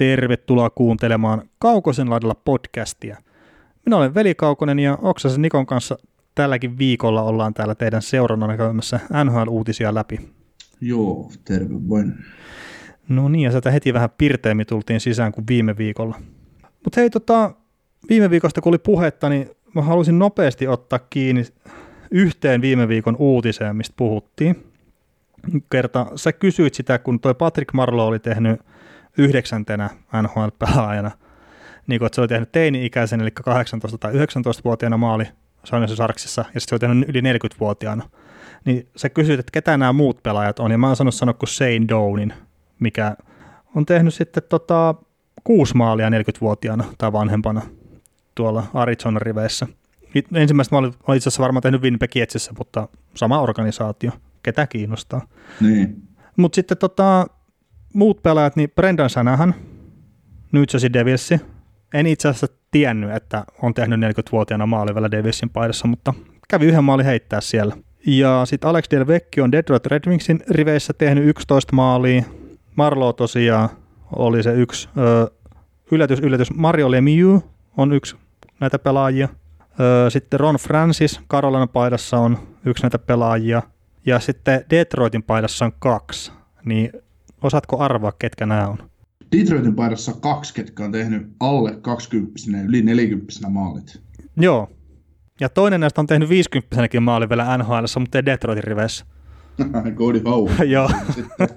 Tervetuloa kuuntelemaan Kaukosen laidalla podcastia. Minä olen Veli Kaukonen ja Oksasen Nikon kanssa tälläkin viikolla ollaan täällä teidän seurannana käymässä NHL-uutisia läpi. Joo, terve vain. No niin, ja sieltä heti vähän pirteemmin tultiin sisään kuin viime viikolla. Mutta hei, tota, viime viikosta kun oli puhetta, niin mä halusin nopeasti ottaa kiinni yhteen viime viikon uutiseen, mistä puhuttiin. Kerta sä kysyit sitä, kun toi Patrick Marlowe oli tehnyt yhdeksäntenä NHL-pelaajana, niin kun, että se oli tehnyt teini-ikäisen, eli 18- tai 19-vuotiaana maali San Sarksissa, ja sitten se oli tehnyt yli 40-vuotiaana. Niin sä kysyit, että ketä nämä muut pelaajat on, ja mä oon sanonut sanoa kuin Shane Downin, mikä on tehnyt sitten tota, kuusi maalia 40-vuotiaana tai vanhempana tuolla Arizonan riveissä. Ensimmäistä maalia olen itse asiassa varmaan tehnyt Winnipeg Jetsissä, mutta sama organisaatio. Ketä kiinnostaa. Niin. Mutta sitten tota, muut pelaajat, niin Brendan Sanahan, New Jersey Devilsi. En itse asiassa tiennyt, että on tehnyt 40-vuotiaana maali vielä Devilsin paidassa, mutta kävi yhden maali heittää siellä. Ja sitten Alex Del Vecchio on Detroit Red Wingsin riveissä tehnyt 11 maalia. Marlo tosiaan oli se yksi. Ö, yllätys, yllätys. Mario Lemieux on yksi näitä pelaajia. Ö, sitten Ron Francis Karolana paidassa on yksi näitä pelaajia. Ja sitten Detroitin paidassa on kaksi. Niin osaatko arvaa, ketkä nämä on? Detroitin paidassa kaksi, ketkä on tehnyt alle 20 yli 40 maalit. Joo. Ja toinen näistä on tehnyt 50 maali vielä NHL, mutta ei Detroitin riveissä. Cody Howe. Joo. Sitten,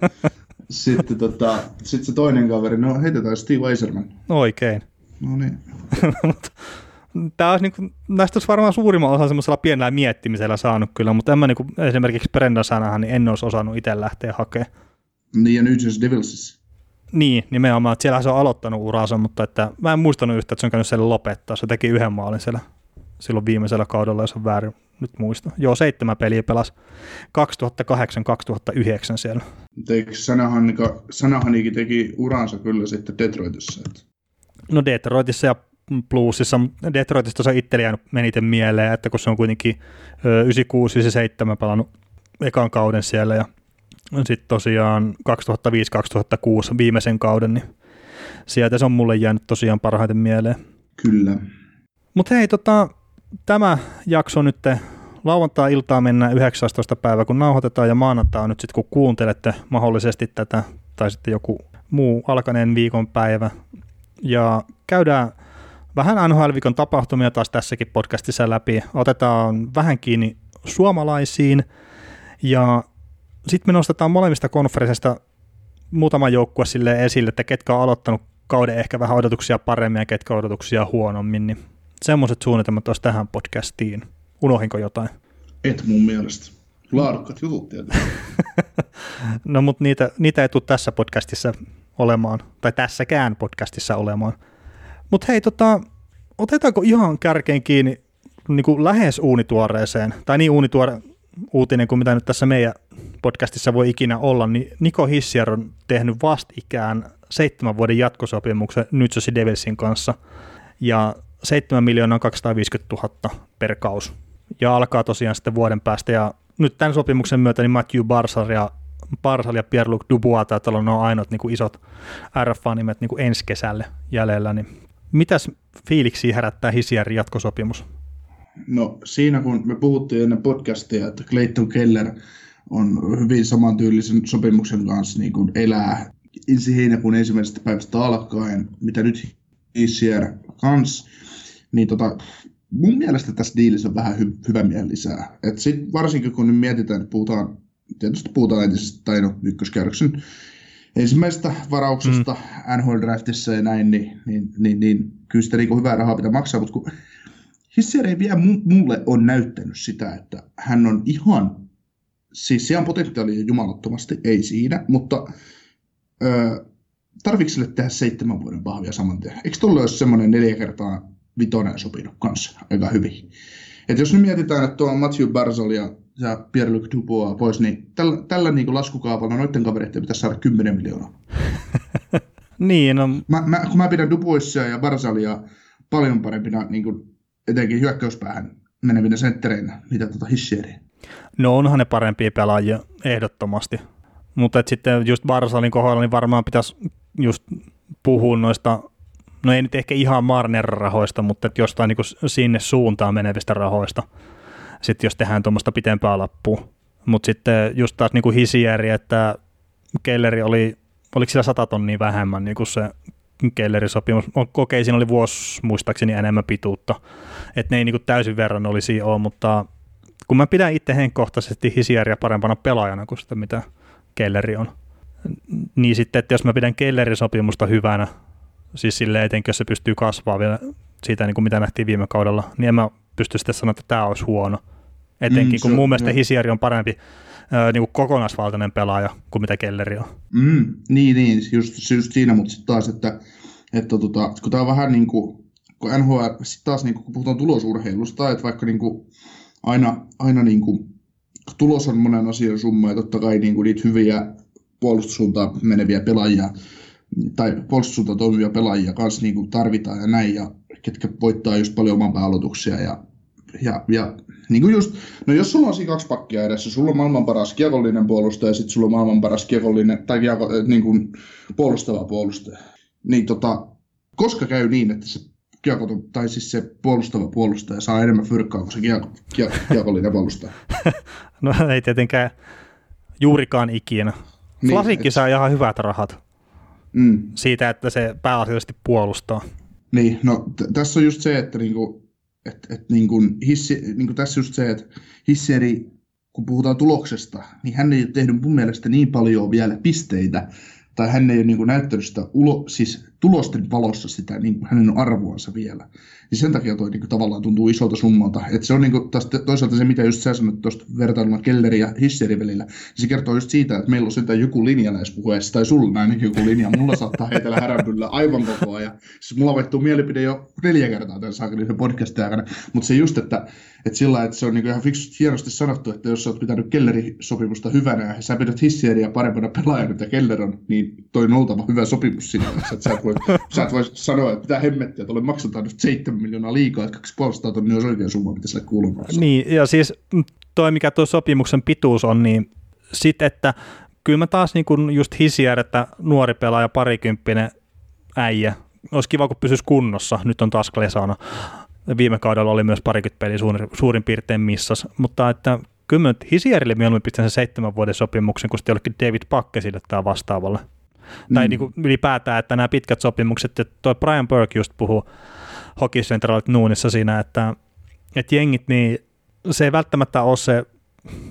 sitten, tota, sitten se toinen kaveri, no heitetään Steve Eiserman. Oikein. No niin. Tämä olisi niin kuin, näistä olisi varmaan suurimman osa semmoisella pienellä miettimisellä saanut kyllä, mutta en mä niin kuin, esimerkiksi Brendan sanahan, niin en olisi osannut itse lähteä hakemaan. Niin ja New Jersey Devilsissa. Niin, nimenomaan, että siellä se on aloittanut uransa, mutta että mä en muistanut yhtä, että se on käynyt siellä lopettaa. Se teki yhden maalin siellä silloin viimeisellä kaudella, jos on väärin nyt muista. Joo, seitsemän peliä pelas 2008-2009 siellä. Eikö Sanahan, Sanahanikin teki uransa kyllä sitten Detroitissa? Että... No Detroitissa ja Bluesissa, Detroitista se itselle jäänyt meniten mieleen, että kun se on kuitenkin 96-97 pelannut ekan kauden siellä ja sitten tosiaan 2005-2006 viimeisen kauden, niin sieltä se on mulle jäänyt tosiaan parhaiten mieleen. Kyllä. Mutta hei, tota, tämä jakso nyt lauantai-iltaa mennään 19. päivä, kun nauhoitetaan, ja maanantai nyt sitten, kun kuuntelette mahdollisesti tätä, tai sitten joku muu alkaneen viikon päivä. Ja käydään vähän NHL-viikon tapahtumia taas tässäkin podcastissa läpi. Otetaan vähän kiinni suomalaisiin, ja sitten me nostetaan molemmista konferensseista muutama joukkue sille esille, että ketkä on aloittanut kauden ehkä vähän odotuksia paremmin ja ketkä odotuksia huonommin, niin semmoiset suunnitelmat olisi tähän podcastiin. Unohinko jotain? Et mun mielestä. Laadukkat jutut tietysti. no mutta niitä, niitä ei tule tässä podcastissa olemaan, tai tässäkään podcastissa olemaan. Mutta hei, tota, otetaanko ihan kärkeen kiinni niin kuin lähes uunituoreeseen, tai niin uunituore uutinen kuin mitä nyt tässä meidän podcastissa voi ikinä olla, niin Niko Hissier on tehnyt vastikään seitsemän vuoden jatkosopimuksen New Jersey Devilsin kanssa, ja 7 miljoonaa 250 000 per kaus. Ja alkaa tosiaan sitten vuoden päästä, ja nyt tämän sopimuksen myötä niin Matthew Barsal ja, Barsal ja Pierre-Luc Dubois täällä on ainoat niin kuin isot RFA-nimet niin kuin ensi kesälle jäljellä, niin mitäs fiiliksi herättää Hisierin jatkosopimus? No siinä kun me puhuttiin ennen podcastia, että Clayton Keller on hyvin samantyylisen sopimuksen kanssa niin kuin elää ensi heinäkuun ensimmäisestä päivästä alkaen, mitä nyt Isier kans, niin tota, mun mielestä tässä diilissä on vähän hy- hyvä mieli lisää. Et sit varsinkin kun nyt mietitään, että puhutaan, tietysti puhutaan entisestä tai no, ykköskierroksen ensimmäisestä varauksesta mm. NHL Draftissa ja näin, niin, niin, niin, niin kyllä sitä niin hyvää rahaa pitää maksaa, mutta kun Hissier ei vielä mulle on näyttänyt sitä, että hän on ihan, siis on potentiaalia jumalattomasti, ei siinä, mutta öö, tarvitsetko sille tehdä seitsemän vuoden vahvia saman tien? Eikö tuolla olisi semmoinen neljä kertaa vitonen sopinut kanssa aika hyvin? Et jos nyt mietitään, että tuolla on Matthew Barzal ja, ja Pierre-Luc Dubois pois, niin tällä, tällä niin laskukaavalla noiden kavereiden pitäisi saada 10 miljoonaa. niin, no... mä, mä, kun mä pidän Duboisia ja Barzalia paljon parempina niin kuin etenkin hyökkäyspäähän menevinä senttereinä, mitä tuota Hissieriä. No onhan ne parempia pelaajia ehdottomasti, mutta sitten just Barsalin kohdalla niin varmaan pitäisi just puhua noista, no ei nyt ehkä ihan Marner-rahoista, mutta että jostain niin sinne suuntaan menevistä rahoista, sitten jos tehdään tuommoista pitempää lappua. Mutta sitten just taas niin Hisieri, että Kelleri oli, oliko sillä 100 tonnia vähemmän niin kuin se Kellerin sopimus. Okei, siinä oli vuosi muistaakseni enemmän pituutta, että ne ei niin kuin täysin verran olisi ole, mutta kun mä pidän itse henkkohtaisesti Hisieriä parempana pelaajana kuin sitä, mitä Kelleri on, niin sitten, että jos mä pidän Kellerin sopimusta hyvänä, siis silleen etenkin, jos se pystyy kasvaa vielä siitä, niin kuin mitä nähtiin viime kaudella, niin en mä pysty sitten sanoa, että tämä olisi huono. Etenkin, mm, kun mun mielestä Hisieri on parempi niin kuin kokonaisvaltainen pelaaja kuin mitä Kelleri on. Mm, niin, niin, just, just siinä, mutta sitten taas, että, että tota, kun tämä on vähän niin kuin, kun NHL, sitten taas niin kuin, kun puhutaan tulosurheilusta, että vaikka niin kuin, aina, aina niin kuin, tulos on monen asian summa ja totta kai niin kuin, niitä hyviä puolustussuuntaan meneviä pelaajia tai puolustussuuntaan toimivia pelaajia kanssa niin kuin tarvitaan ja näin, ja ketkä voittaa just paljon oman aloituksia ja, ja, ja niin kuin just, no jos sulla on siinä kaksi pakkia edessä, sulla on maailman paras kiekollinen puolustaja ja sitten sulla on maailman paras kiekollinen tai kieko, niin kuin puolustava puolustaja, niin tota, koska käy niin, että se kiekoton, tai siis se puolustava puolustaja saa enemmän fyrkkaa kuin se kieko, kieko, kiekollinen puolustaja? no ei tietenkään juurikaan ikinä. Niin, Flasikki et... saa ihan hyvät rahat mm. siitä, että se pääasiallisesti puolustaa. Niin, no t- tässä on just se, että niinku, et, et niinku hissi, niinku tässä just se, että hissieri, kun puhutaan tuloksesta, niin hän ei ole tehnyt mun mielestä niin paljon vielä pisteitä, tai hän ei ole niin kuin näyttänyt sitä ulo, siis tulosten valossa sitä niin kuin hänen arvoansa vielä. Niin sen takia toi niin kuin, tavallaan tuntuu isolta summalta. Et se on niin kuin, toisaalta se, mitä just sä sanoit tuosta vertailuna Kelleri ja Hisseri välillä, niin se kertoo just siitä, että meillä on sitä joku linja näissä puheissa, tai sulla näin joku linja. Mulla saattaa heitellä häränpyllä aivan koko ajan. Siis mulla vaihtuu mielipide jo neljä kertaa tämän saakelisen podcastin aikana. Mutta se just, että, että sillä että se on niin ihan fiksusti hienosti sanottu, että jos sä oot pitänyt Kelleri-sopimusta hyvänä ja sä pidät Hisseriä parempana pelaajana, mitä Keller on, niin toi on oltava hyvä sopimus sinne. Että sä et sä et voi sanoa, että mitä hemmettiä, tuolle maksetaan nyt 7 miljoonaa liikaa, että kaksi puolesta tonni olisi oikea summa, mitä sille kuuluu. Niin, ja siis toi, mikä tuo sopimuksen pituus on, niin sit, että kyllä mä taas niin kuin just hisiä, että nuori pelaaja, parikymppinen äijä, olisi kiva, kun pysyisi kunnossa. Nyt on taas Klesana. Viime kaudella oli myös parikymmentä peliä suurin, suurin piirtein missas, mutta että kyllä mä nyt Hisierille mieluummin pistän sen seitsemän vuoden sopimuksen, kun sitten jollekin David Pakkesille tai vastaavalle. Mm. Tai niin kuin ylipäätään, että nämä pitkät sopimukset, että tuo Brian Burke just puhuu Hockey Central Noonissa siinä, että, että jengit, niin se ei välttämättä ole se,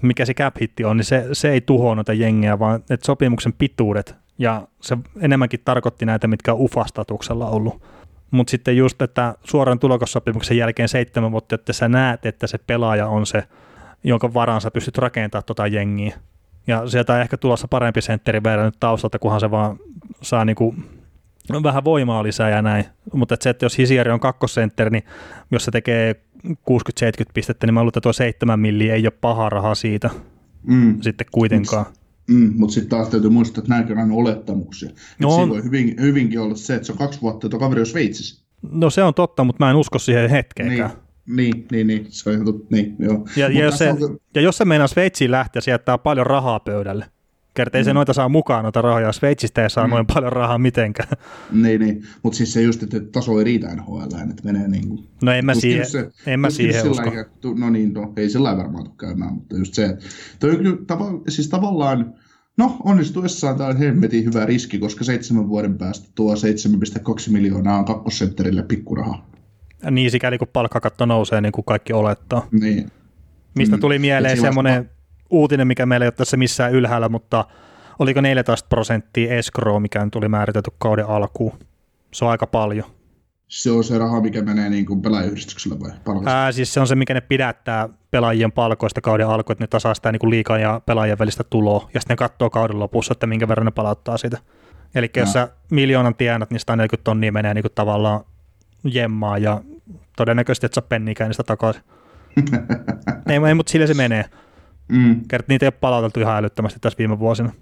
mikä se cap hitti on, niin se, se ei tuhoa noita jengiä, vaan että sopimuksen pituudet, ja se enemmänkin tarkoitti näitä, mitkä on UFA-statuksella ollut. Mutta sitten just, että suoran tulokassopimuksen jälkeen seitsemän vuotta, että sä näet, että se pelaaja on se, jonka varaan sä pystyt rakentamaan tota jengiä. Ja sieltä on ehkä tulossa parempi sentteri vielä nyt taustalta, kunhan se vaan saa niinku vähän voimaa lisää ja näin. Mutta se, että jos Hisieri on kakkosentteri, niin jos se tekee 60-70 pistettä, niin mä luulen, että tuo 7 milliä ei ole paha raha siitä mm. sitten kuitenkaan. Mm, mutta sitten taas täytyy muistaa, että nämäkin on olettamuksia. No on. voi hyvin, hyvinkin olla se, että se on kaksi vuotta, että kaveri on Sveitsissä. No se on totta, mutta mä en usko siihen hetkeenkään. Niin. Niin, niin, niin, se on totta, niin, joo. Ja, ja, jos se, on... ja jos se meinaa Sveitsiin lähteä, se jättää paljon rahaa pöydälle. Kerta ei mm. se noita saa mukaan noita rahoja, Sveitsistä ei saa mm. noin paljon rahaa mitenkään. Niin, niin. mutta siis se just, että taso ei riitä NHL, että menee niin kuin... No en mä siihen, se, en mä siihen usko. Eikä, no niin, no, ei sillä varmaan tule käymään, mutta just se, toi, tava, siis tavallaan, No, onnistuessaan tämä on hemmetin hyvä riski, koska seitsemän vuoden päästä tuo 7,2 miljoonaa on kakkosentterille pikkuraha. Niin, sikäli kun palkkakatto nousee, niin kuin kaikki olettaa. Niin. Mistä tuli mm. mieleen semmoinen vasta... uutinen, mikä meillä ei ole tässä missään ylhäällä, mutta oliko 14 prosenttia escrow, mikä tuli määritelty kauden alkuun. Se on aika paljon. Se on se raha, mikä menee niin kuin pelaajayhdistyksellä vai Ää, siis se on se, mikä ne pidättää pelaajien palkoista kauden alkuun, että ne tasaa sitä niin kuin liikaa ja pelaajien välistä tuloa, ja sitten ne katsoo kauden lopussa, että minkä verran ne palauttaa sitä. Eli jos sä miljoonan tienat, niin 140 tonnia menee niin kuin tavallaan jemmaa ja todennäköisesti et saa penniikään niistä takaisin. ei, ei mutta sille se menee. Mm. Kert, niitä ei ole palauteltu ihan älyttömästi tässä viime vuosina.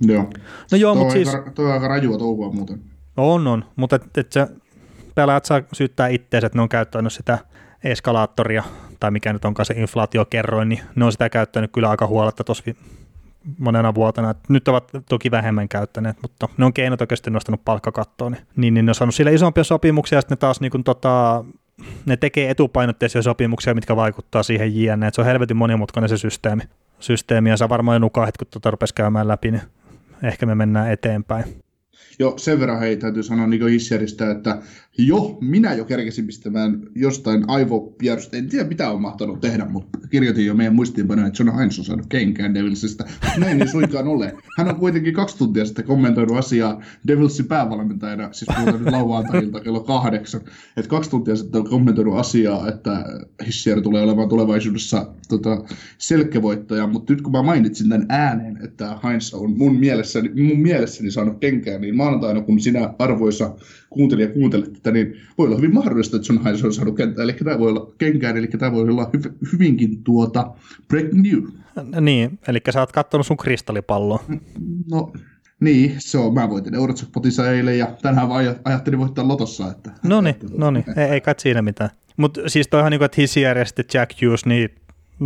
Joo. No joo, mutta siis... Tuo on aika rajua touhua muuten. On, on, mutta et, et se pelaajat saa syyttää itseensä, että ne on käyttänyt sitä eskalaattoria, tai mikä nyt onkaan se inflaatiokerroin, niin ne on sitä käyttänyt kyllä aika huoletta tuossa monena vuotena. Et nyt ovat toki vähemmän käyttäneet, mutta ne on keinotokeisesti nostanut palkkakattoon, niin, niin, niin ne on saanut sille isompia sopimuksia, ja sitten ne taas niin kuin, tota, ne tekee etupainotteisia sopimuksia, mitkä vaikuttaa siihen jne. Se on helvetin monimutkainen se systeemi. systeemi ja sä varmaan jo nukahet, kun tuota rupesi käymään läpi, niin ehkä me mennään eteenpäin. Jo sen verran hei, täytyy sanoa niin Hissieristä, että jo, minä jo kerkesin pistämään jostain aivopierusta. En tiedä, mitä on mahtanut tehdä, mutta kirjoitin jo meidän muistiinpanoja, että John Hines on saanut kenkään Devilsistä. Näin ei suinkaan ole. Hän on kuitenkin kaksi tuntia sitten kommentoinut asiaa Devilsin päävalmentajana, siis puhutaan nyt lauantailta kello kahdeksan. Että kaksi tuntia sitten on kommentoinut asiaa, että Hissier tulee olemaan tulevaisuudessa tota, selkkevoittaja, mutta nyt kun mä mainitsin tämän ääneen, että Heinz on mun mielessäni, mun mielessäni saanut kenkään, niin maanantaina, kun sinä arvoisa kuuntelija kuuntelet tätä, niin voi olla hyvin mahdollista, että John Hines on saanut kentää, eli tämä voi olla kenkään, eli tämä voi olla hyv- hyvinkin tuota breaking news. Niin, eli sä oot katsonut sun kristallipalloa. No, niin, se on. Mä voitin Eurojackpotissa eilen ja tänään vaan ajattelin voittaa Lotossa. Että, no niin, no niin, ei, ei kai siinä mitään. Mutta siis toihan niin kuin, että Hissier ja sitten Jack Hughes, niin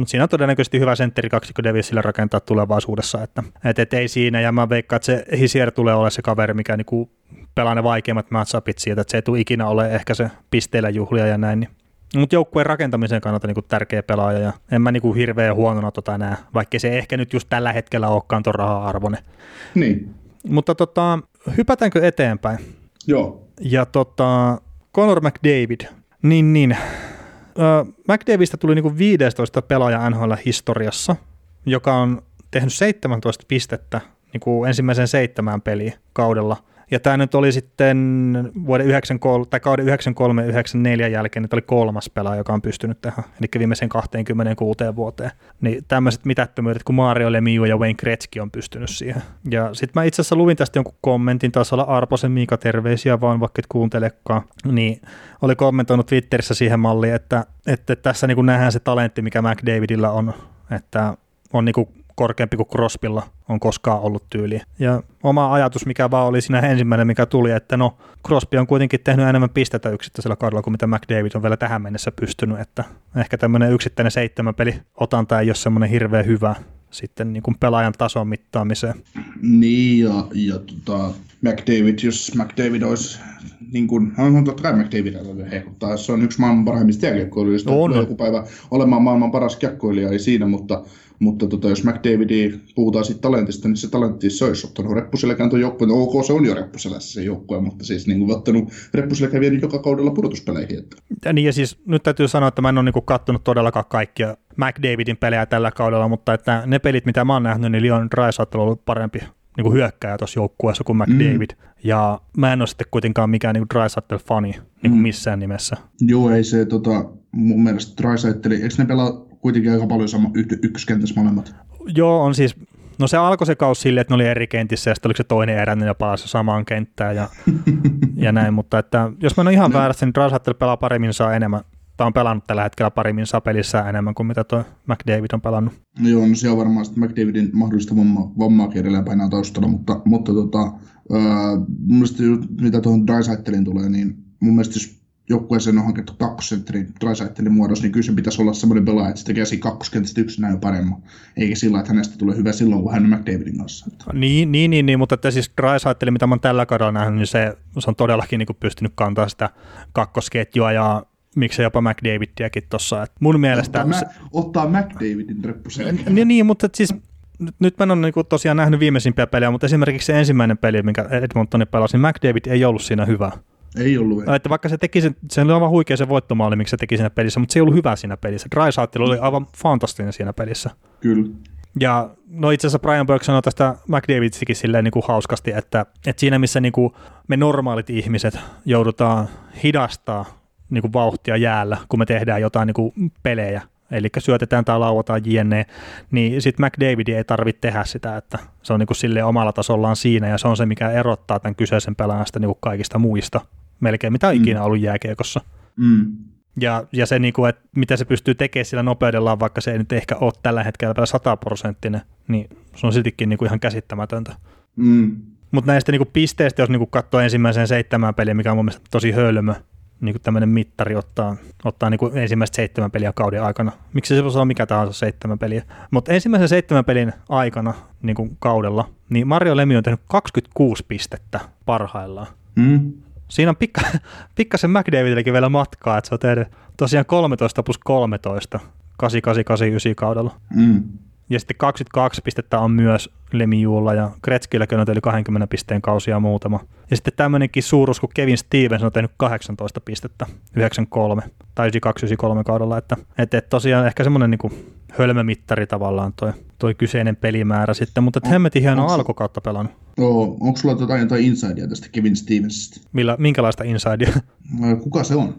siinä on todennäköisesti hyvä sentteri kaksikko Devisille rakentaa tulevaisuudessa, että et, et ei siinä, ja mä veikkaan, että se Hisier tulee olemaan se kaveri, mikä niinku pelaa ne vaikeimmat matchupit siitä, että se ei tule ikinä ole ehkä se pisteillä juhlia ja näin, niin mutta joukkueen rakentamisen kannalta niinku tärkeä pelaaja ja en mä niinku hirveän huonona tota näe, vaikka se ehkä nyt just tällä hetkellä olekaan tuon raha-arvoinen. Niin. Mutta tota, hypätäänkö eteenpäin? Joo. Ja tota, Conor McDavid, niin niin, McDavidista tuli niinku 15 pelaaja NHL-historiassa, joka on tehnyt 17 pistettä niinku ensimmäisen seitsemään peliä kaudella – ja tämä nyt oli sitten vuoden 93, tai kauden 93-94 jälkeen, nyt oli kolmas pelaaja, joka on pystynyt tähän, eli viimeisen 26 vuoteen. Niin tämmöiset mitättömyydet kuin Mario Lemieux ja Wayne Gretzky on pystynyt siihen. Ja sitten mä itse asiassa luvin tästä jonkun kommentin, taisi olla Arposen Miika, terveisiä vaan, vaikka et kuuntelekaan, niin oli kommentoinut Twitterissä siihen malliin, että, että tässä niin nähdään se talentti, mikä McDavidilla on, että on niin kuin korkeampi kuin Crosbylla on koskaan ollut tyyli. Ja oma ajatus, mikä vaan oli siinä ensimmäinen, mikä tuli, että no Crosby on kuitenkin tehnyt enemmän pistetä yksittäisellä kaudella kuin mitä McDavid on vielä tähän mennessä pystynyt, että ehkä tämmöinen yksittäinen seitsemän peli otanta ei ole semmoinen hirveän hyvä sitten niin kuin pelaajan tason mittaamiseen. Niin, ja, ja tota, McDavid, jos McDavid olisi niin kuin, on totta kai McDavid hehkuttaa, se on yksi maailman parhaimmista jääkiekkoilijoista, on. joku päivä olemaan maailman paras kiekkoilija, ei siinä, mutta mutta tota, jos McDavid puhutaan siitä talentista, niin se talentti se olisi ottanut reppuselkään tuon joukkueen. No, ok, se on jo reppuselässä se joukkue, mutta siis niin kuin, ottanut reppuselkään vienyt joka kaudella pudotuspeleihin. Että. Ja niin, ja siis nyt täytyy sanoa, että mä en ole niin kattonut todellakaan kaikkia McDavidin pelejä tällä kaudella, mutta että ne pelit, mitä mä oon nähnyt, niin Leon Draisaitl on ollut parempi niin kuin hyökkääjä tuossa joukkueessa kuin McDavid. Mm. Ja mä en ole sitten kuitenkaan mikään niin Draisaitl-fani niin mm. missään nimessä. Joo, ei se tota, mun mielestä Draisaitl, eikö ne pelaa kuitenkin aika paljon sama y- ykköskentässä molemmat. Joo, on siis, no se alkoi se kausi silleen, että ne oli eri kentissä ja sitten oliko se toinen erä, niin ne palasi samaan kenttään ja, ja näin, mutta että jos mä en ole ihan no. väärässä, niin Drasattel pelaa paremmin saa enemmän, tai on pelannut tällä hetkellä paremmin saa pelissä enemmän kuin mitä tuo McDavid on pelannut. No joo, no se on varmaan sitten McDavidin mahdollista vammaa, vammaakin edelleen painaa taustalla, mutta, mutta tota, öö, mun mielestä mitä tuohon Drysaitelin tulee, niin mun mielestä jos joukkueeseen on hankittu kakkosentterin Drysaitelin muodossa, niin kyllä se pitäisi olla semmoinen pelaaja, että se tekee siinä kakkoskentästä yksinään jo paremmin. Eikä sillä, että hänestä tulee hyvä silloin, kun hän on McDavidin kanssa. Niin, niin, niin, niin mutta että siis Drysaitel, mitä mä oon tällä kaudella nähnyt, niin se, se on todellakin niin kuin pystynyt kantaa sitä kakkosketjua ja miksei jopa McDavidiäkin tuossa. Mun mielestä... Ottaa, se, ottaa McDavidin reppuseen. Niin, niin, mutta siis nyt, nyt mä en ole niin tosiaan nähnyt viimeisimpiä pelejä, mutta esimerkiksi se ensimmäinen peli, minkä Edmontonin pelasi, niin McDavid ei ollut siinä hyvä. Ei ollut. No, että vaikka se teki sen, se oli aivan huikea se voittomaali, miksi se teki siinä pelissä, mutta se ei ollut hyvä siinä pelissä. Drysaitel oli aivan fantastinen siinä pelissä. Kyllä. Ja no itse asiassa Brian Burke sanoi tästä McDavidsikin silleen niin kuin hauskasti, että, että siinä missä niin kuin me normaalit ihmiset joudutaan hidastaa niin kuin vauhtia jäällä, kun me tehdään jotain niin kuin pelejä, eli syötetään tai lauataan jne, niin sitten McDavid ei tarvitse tehdä sitä, että se on niin kuin sille omalla tasollaan siinä, ja se on se, mikä erottaa tämän kyseisen pelaajan niin kuin kaikista muista melkein mitä on mm. ikinä ollut jääkiekossa. Mm. Ja, ja se, niin kuin, että mitä se pystyy tekemään sillä nopeudellaan, vaikka se ei nyt ehkä ole tällä hetkellä vielä sataprosenttinen, niin se on siltikin niin kuin ihan käsittämätöntä. Mm. Mutta näistä niin kuin pisteistä, jos niin kuin katsoo ensimmäisen seitsemän peliä, mikä on mun mielestä tosi hölmö, niin kuin tämmöinen mittari ottaa, ottaa niin kuin ensimmäiset seitsemän peliä kauden aikana. Miksi se olla mikä tahansa seitsemän peliä. Mutta ensimmäisen seitsemän pelin aikana niin kuin kaudella, niin Mario Lemi on tehnyt 26 pistettä parhaillaan. Mm. Siinä on pikka, pikkasen McDavidillekin vielä matkaa, että se on tehnyt tosiaan 13 plus 13 8889 kaudella. Mm. Ja sitten 22 pistettä on myös Lemijuulla ja Gretzkilläkin on yli 20 pisteen kausia muutama. Ja sitten tämmöinenkin suuruus kuin Kevin Stevens on tehnyt 18 pistettä, 93 tai 92-93 kaudella. Että, että, että tosiaan ehkä semmoinen niin hölmömittari tavallaan toi, toi kyseinen pelimäärä sitten, mutta hemmetin hieno alkukautta pelannut. Joo, onko sulla jotain, jotain insidea tästä Kevin Stevensista? Millä, minkälaista insidea? Ö, Kuka se on?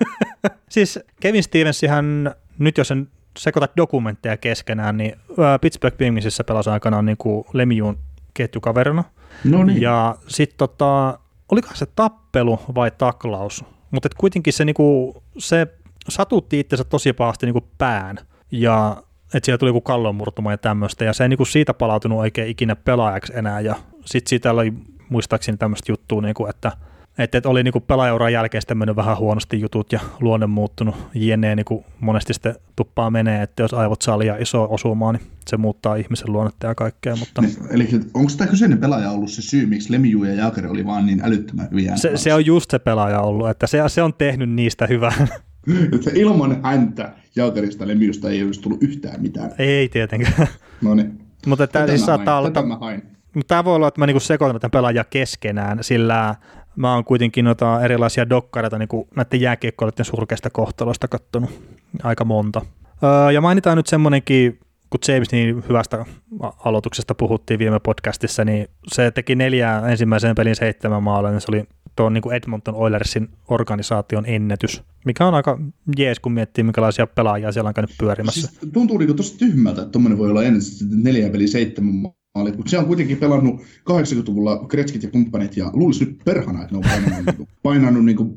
siis Kevin Stevensihän, nyt jos en sekoita dokumentteja keskenään, niin Pittsburgh Penguinsissä pelasi aikanaan niin kuin Lemijuun ketjukaverina. No niin. Ja sitten tota, olikohan se tappelu vai taklaus, mutta kuitenkin se, niinku, se satutti itsensä tosi pahasti niinku pään ja että siellä tuli joku kallonmurtuma ja tämmöistä, ja se ei niinku siitä palautunut oikein ikinä pelaajaksi enää, ja sitten siitä oli muistaakseni tämmöistä juttua, niinku, että että et oli niinku pelaajauran jälkeen sitten mennyt vähän huonosti jutut ja luonne muuttunut, jne niinku monesti sitten tuppaa menee, että jos aivot saa liian iso osumaa, niin se muuttaa ihmisen luonnetta ja kaikkea, mutta Niin, Eli onko tämä kyseinen pelaaja ollut se syy, miksi Lemieux ja Jagger oli vaan niin älyttömän hyviä? se, se on just se pelaaja ollut, että se, se on tehnyt niistä hyvää. Että ilman häntä Jaggerista Lemieuxsta ei olisi tullut yhtään mitään. Ei tietenkään. No niin. Mutta tämä siis saattaa olla, Tätä mä hain. mutta tämä voi olla, että mä niinku sekoitan näitä pelaajia keskenään, sillä mä oon kuitenkin noita erilaisia dokkareita niinku näiden jääkiekkoilijoiden surkeista kohtaloista kattonut aika monta. Öö, ja mainitaan nyt semmonenkin, kun James niin hyvästä aloituksesta puhuttiin viime podcastissa, niin se teki neljää ensimmäiseen pelin seitsemän maalia, niin se oli tuon niin Edmonton Oilersin organisaation ennätys, mikä on aika jees, kun miettii, minkälaisia pelaajia siellä on käynyt pyörimässä. Siis tuntuu niinku tosi tyhmältä, että tommonen voi olla sitten neljä peli seitsemän maalit, mutta se on kuitenkin pelannut 80-luvulla Kretskit ja kumppanit, ja luulisi nyt perhana, että ne on painanut, niinku, painanut niinku,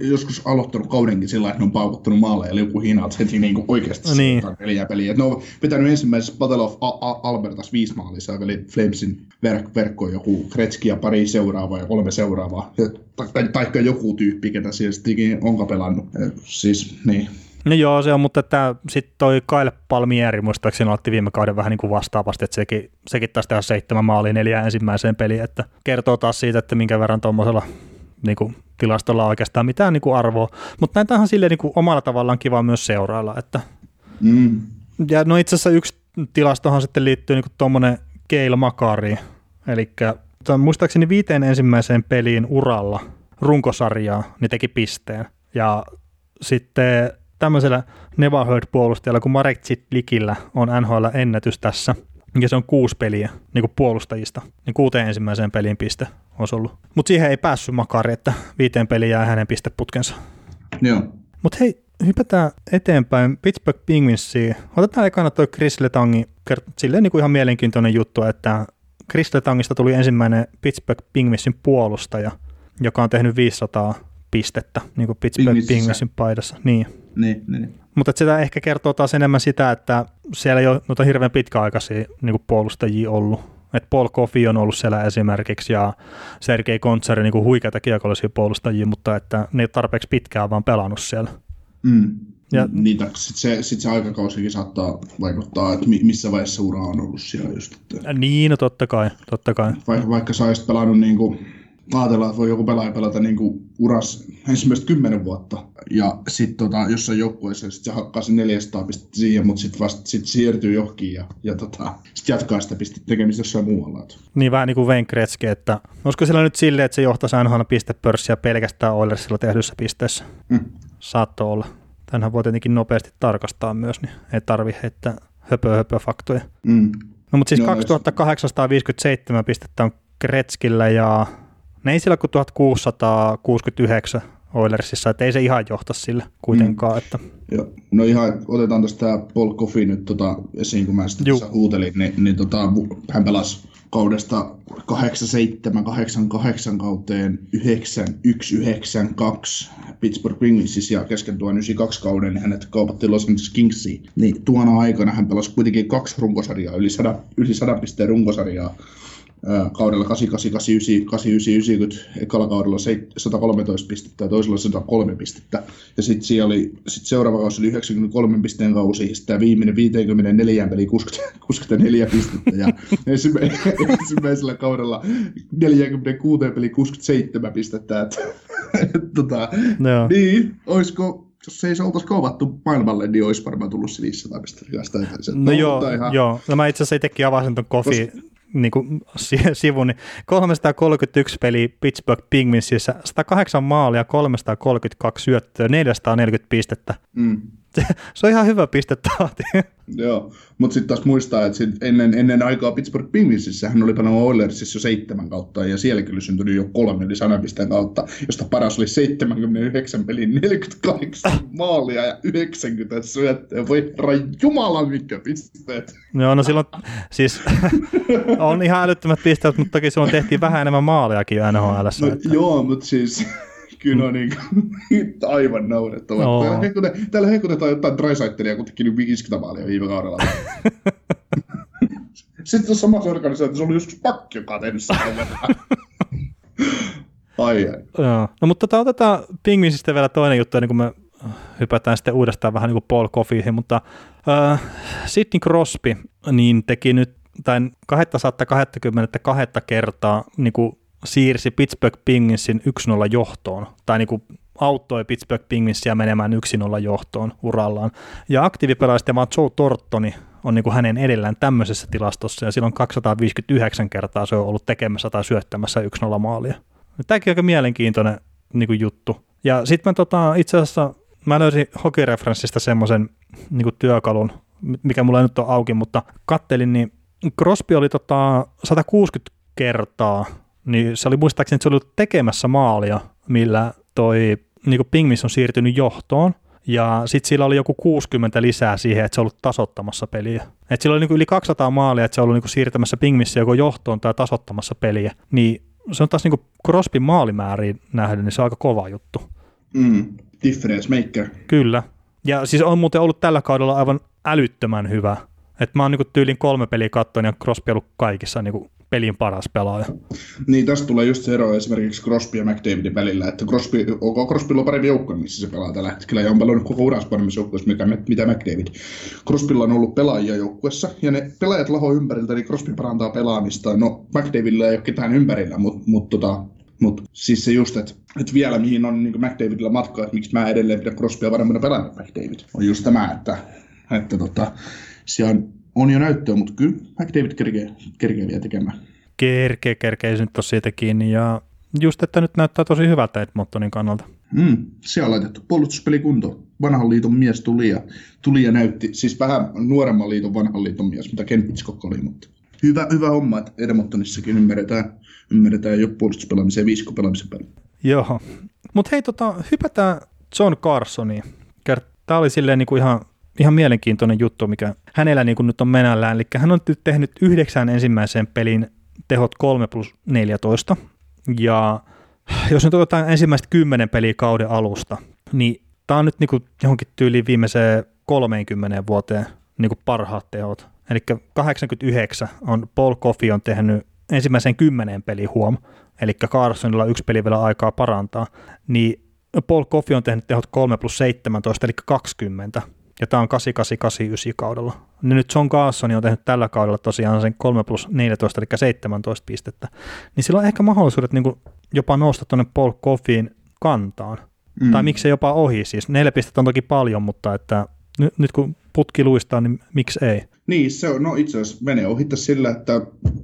joskus aloittanut kaudenkin sillä, että ne on paukuttanut maalle, eli joku hiinaat heti niinku oikeasti No niin. neljä peliä. Et ne on pitänyt ensimmäisessä Battle of Albertas viisi maalissa, eli Flamesin verk- verkkoon joku Kretski ja pari seuraavaa ja kolme seuraavaa, ja, tai, taikka joku tyyppi, ketä siellä sittenkin onka pelannut. Et Siis, niin. No joo, se on, mutta sitten toi Kyle Palmieri muistaakseni otti viime kauden vähän niin kuin vastaavasti, että sekin, sekin taas tehdä seitsemän maalia neljään ensimmäiseen peliin, että kertoo taas siitä, että minkä verran tuommoisella niin kuin, tilastolla on oikeastaan mitään niin kuin arvoa, mutta näitä on silleen niin kuin, omalla tavallaan kiva myös seurailla, että Mm. ja no itse asiassa yksi tilastohan sitten liittyy niin tuommoinen Keil Makariin, eli muistaakseni viiteen ensimmäiseen peliin uralla runkosarjaa, niin teki pisteen. Ja sitten tämmöisellä Never Heard-puolustajalla kuin Marek Zitlikillä on NHL-ennätys tässä, ja se on kuusi peliä niin kuin puolustajista, niin kuuteen ensimmäiseen peliin piste olisi ollut. Mutta siihen ei päässyt Makari, että viiteen peliin jää hänen pisteputkensa. Joo. Mutta hei, hypätään eteenpäin Pittsburgh Penguinsiin. Otetaan ekana toi Chris Letangi, silleen niin kuin ihan mielenkiintoinen juttu, että Chris Letangista tuli ensimmäinen Pittsburgh Penguinsin puolustaja, joka on tehnyt 500 pistettä niin kuin Pittsburgh. Penguinsin paidassa. Niin. Niin, niin. Mutta sitä ehkä kertoo taas enemmän sitä, että siellä ei ole noita hirveän pitkäaikaisia niin kuin puolustajia ollut. Et Paul Coffey on ollut siellä esimerkiksi ja Sergei Kontsari niin huikeita kiekollisia puolustajia, mutta että ne ei ole tarpeeksi pitkään vaan pelannut siellä. Mm. Ja- Niitä, sit se, sit se aikakausikin saattaa vaikuttaa, että mi, missä vaiheessa ura on ollut siellä just. Että Niin, no totta kai, totta kai. va, vaikka sä olisit pelannut niin kuin, ajatellaan, että voi joku pelaaja pelata niin kuin uras ensimmäistä kymmenen vuotta, ja sitten tota, jossain joukkueessa sit se hakkaa sen 400 pistettä siihen, mutta sitten vasta sit siirtyy johonkin ja, ja tota, sitten jatkaa sitä pistettä tekemistä jossain muualla. Niin vähän niin kuin Wayne Gretzky, että olisiko sillä nyt silleen, että se johtaisi aina pistepörssiä pelkästään Oilersilla tehdyissä pisteissä? Mm. Saattoi olla. Tänhän voi tietenkin nopeasti tarkastaa myös, niin ei tarvi heittää höpö höpö faktoja. Mm. No mutta siis Joo, 2857 pistettä on Gretzkillä ja ne ei sillä kuin 1669 Oilersissa, että ei se ihan johta sille kuitenkaan. Että, Joo. No ihan, otetaan tästä Paul Coffey nyt tota, esiin, kun mä sitä tässä huutelin, niin, niin tota, hän pelasi kaudesta 87-88 kauteen 91-92 Pittsburgh Penguinsissa ja kesken tuon 92 kauden niin hänet kaupattiin Los Angeles Kingsiin. Niin tuona aikana hän pelasi kuitenkin kaksi runkosarjaa, yli 100, yli 100 pisteen runkosarjaa kaudella 88, 89, 90, ekalla kaudella 113 pistettä ja toisella 103 pistettä. Ja sitten siellä oli, sit seuraava kausi oli 93 pisteen kausi, ja sitten viimeinen 54 peli 60, 64 pistettä, ja ensimmäisellä kaudella 46 peli 67 pistettä. Et, et, tota, no. Niin, olisiko jos ei se oltaisi kouvattu maailmalle, niin olisi varmaan tullut se 500 pistettä. No, no joo, ihan... joo. No mä itse asiassa itsekin avasin tuon kofi, Kos niin kuin sivun, niin 331 peliä Pittsburgh Penguinsissä, 108 maalia, 332 syöttöä, 440 pistettä. Mm. Se on ihan hyvä pistetahti. Joo, mutta sitten taas muistaa, että sit ennen, ennen aikaa Pittsburgh Penguinsissä hän oli pelannut Oilersissa jo seitsemän kautta, ja siellä kyllä syntynyt jo kolme yli sadan pisteen kautta, josta paras oli 79 pelin 48 maalia ja 90 syöttöä. Voi herra jumala, mikä pisteet. Joo, no silloin siis on ihan älyttömät pisteet, mutta toki silloin tehtiin vähän enemmän maaliakin NHL. No, että... Joo, mutta siis kyllä on niin kuin, aivan naurettavaa. No. Täällä, hekutetaan, täällä hekutetaan jotain Drysaitelia kuitenkin 50 maalia viime kaudella. Sitten tuossa samassa organisaatiossa oli joskus pakki, joka on tehnyt Ai, ai. Joo. No mutta tota, otetaan Pingvinsistä vielä toinen juttu, niin kuin me hypätään sitten uudestaan vähän niin kuin Paul Coffeehin, mutta äh, Sidney Crosby niin teki nyt tämän 222 kertaa niin kuin siirsi Pittsburgh Penguinsin 1-0 johtoon, tai niin kuin auttoi Pittsburgh Penguinsia menemään 1-0 johtoon urallaan. Ja aktiivipelaajista vaan Joe Tortoni on niin kuin hänen edellään tämmöisessä tilastossa, ja silloin 259 kertaa se on ollut tekemässä tai syöttämässä 1-0 maalia. Tämäkin on aika mielenkiintoinen niin kuin juttu. Ja sitten tota, itse asiassa mä löysin hokireferenssistä semmoisen niin työkalun, mikä mulla ei nyt ole auki, mutta kattelin, niin Crosby oli tota 160 kertaa niin se oli muistaakseni, että se oli ollut tekemässä maalia, millä toi niin Pingmis on siirtynyt johtoon, ja sitten sillä oli joku 60 lisää siihen, että se on ollut tasottamassa peliä. Et sillä oli niin yli 200 maalia, että se on ollut niin siirtämässä Pingmissä joko johtoon tai tasottamassa peliä. Niin se on taas niin Crosbyn maalimääriin nähden, niin se on aika kova juttu. Mm, difference maker. Kyllä. Ja siis on muuten ollut tällä kaudella aivan älyttömän hyvä. Et mä oon niin tyylin kolme peliä kattoin ja Crosby ollut kaikissa niin pelin paras pelaaja. Niin, tästä tulee just se ero esimerkiksi Crosby ja McDavidin välillä, että Crosby, OK, Crosby on parempi joukkue, missä se pelaa tällä hetkellä, ja on pelannut koko uransa paremmissa joukkueessa, mitä, mitä McDavid. Crosbylla on ollut pelaajia joukkuessa, ja ne pelaajat laho ympäriltä, niin Crosby parantaa pelaamista. No, McDavidilla ei ole ketään ympärillä, mutta mut, tota, mutta siis se just, että et vielä mihin on niin McDavidilla matkaa, että miksi mä edelleen pidän Crosbya paremmana pelannut McDavid, on just tämä, että, että tota, siellä on on jo näyttöä, mutta kyllä McDavid kerkee, kerkee vielä tekemään. Kerkee, kerkee se nyt on siitä kiinni ja just, että nyt näyttää tosi hyvältä Edmontonin kannalta. Mm, siellä on laitettu puolustuspeli kuntoon. Vanhan liiton mies tuli ja, tuli ja näytti, siis vähän nuoremman liiton vanhan liiton mies, mitä Ken Pitchcock oli, mutta hyvä, hyvä homma, että Edmontonissakin ymmärretään, ymmärretään jo puolustuspelaamisen ja viiskopelaamisen päälle. Joo, mutta hei, tota, hypätään John Carsoniin. Tämä oli silleen niin kuin ihan ihan mielenkiintoinen juttu, mikä hänellä niin kuin nyt on menällään. Eli hän on nyt tehnyt yhdeksän ensimmäisen pelin tehot 3 plus 14. Ja jos nyt otetaan ensimmäistä kymmenen peliä kauden alusta, niin tämä on nyt niin kuin johonkin tyyliin viimeiseen 30 vuoteen niin kuin parhaat tehot. Eli 89 on Paul Coffey on tehnyt ensimmäisen kymmenen peli huom, eli Carsonilla yksi peli vielä aikaa parantaa, niin Paul Coffey on tehnyt tehot 3 plus 17, eli 20, ja tämä on 8889 kaudella. Niin nyt John Carson on tehnyt tällä kaudella tosiaan sen 3 plus 14, eli 17 pistettä. Niin sillä on ehkä mahdollisuudet niin kuin jopa nousta tuonne Paul Coffeein kantaan. Mm. Tai miksei jopa ohi siis. Neljä pistettä on toki paljon, mutta että nyt, nyt kun putki luistaa, niin miksi ei? Niin, se on, no itse asiassa menee ohittaa sillä, että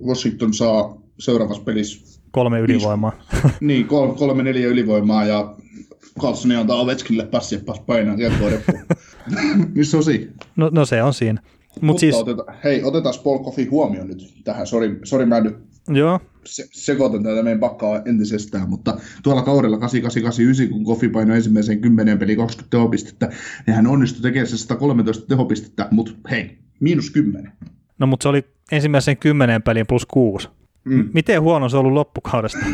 Washington saa seuraavassa pelissä kolme ylivoimaa. niin, kolme, kolme neljä ylivoimaa ja Carlsoni antaa Ovechkinille passi ja painaa jatkoa reppuun. Missä on siinä? No, no se on siinä. Mut Mutta siis... oteta, hei, otetaan Paul Coffey huomioon nyt tähän. Sori, sori mä nyt Joo. Se, sekoitan tätä meidän pakkaa entisestään, mutta tuolla kaudella 8889, kun Koffi painoi ensimmäiseen 10 peli 20 tehopistettä, niin hän onnistui tekemään se 113 tehopistettä, mutta hei, miinus 10. No mutta se oli ensimmäisen 10 peliin plus 6. Mm. Miten huono se on ollut loppukaudesta?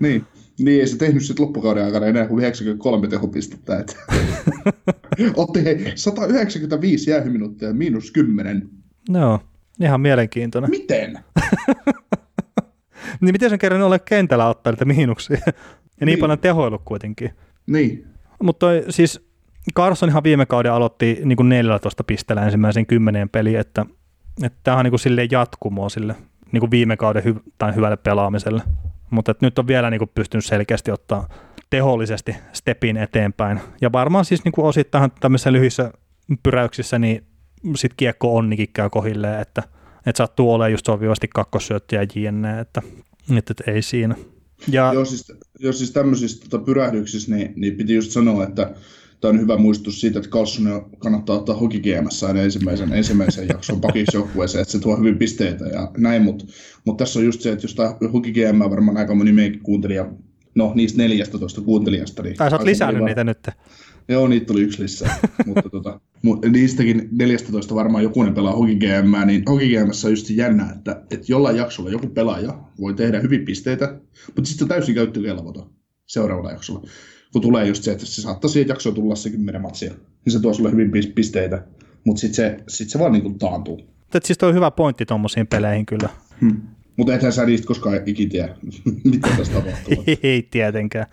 niin. Niin, ei se tehnyt sitten loppukauden aikana enää kuin 93 tehopistettä. Että. Otti hei 195 jäähyminuuttia miinus 10. No, Ihan mielenkiintoinen. Miten? niin miten sen kerran ole kentällä ottaa niitä miinuksia? ja niin, Niin. paljon tehoilu kuitenkin. Niin. Mutta siis Carsonhan viime kauden aloitti niin kuin 14 pisteellä ensimmäisen kymmeneen peliin, että, että tämä on niin kuin silleen jatkumoa sille niin kuin viime kauden hy- tai hyvälle pelaamiselle. Mutta nyt on vielä niin kuin pystynyt selkeästi ottaa tehollisesti stepin eteenpäin. Ja varmaan siis niin kuin osittain tämmöisissä lyhyissä pyräyksissä, niin sitten kiekko onnikin käy kohilleen, että, että sattuu olemaan just sopivasti kakkossyöttöjä jne, että, että, että ei siinä. Ja, Joo, siis, joo, siis tämmöisissä tota, pyrähdyksissä niin, niin piti just sanoa, että tämä on hyvä muistutus siitä, että Carlson kannattaa ottaa hokikiemässä aina ensimmäisen, ensimmäisen jakson pakiksi joukkueeseen, että se tuo hyvin pisteitä ja näin, mutta mut tässä on just se, että jos tämä hokikiemällä varmaan aika moni meidänkin kuuntelija, no niistä 14 kuuntelijasta, niin... tai sä oot lisännyt moni niitä nyt. Joo, niitä tuli yksi lisää. mutta tota, niistäkin 14 varmaan jokunen pelaa HokiGM, niin HokiGMssä on just jännä, että, että jollain jaksolla joku pelaaja voi tehdä hyvin pisteitä, mutta sitten on täysin käyttökelvoton seuraavalla jaksolla. Kun tulee just se, että se saattaa siihen jaksoon tulla se kymmenen matsia, niin se tuo sulle hyvin pis- pisteitä, mutta sitten se, sit se vaan niinku taantuu. Mutta siis toi on hyvä pointti tuommoisiin peleihin kyllä. Hmm. Mutta ethän sä niistä koskaan ikin tiedä, mitä tässä tapahtuu. Ei tietenkään.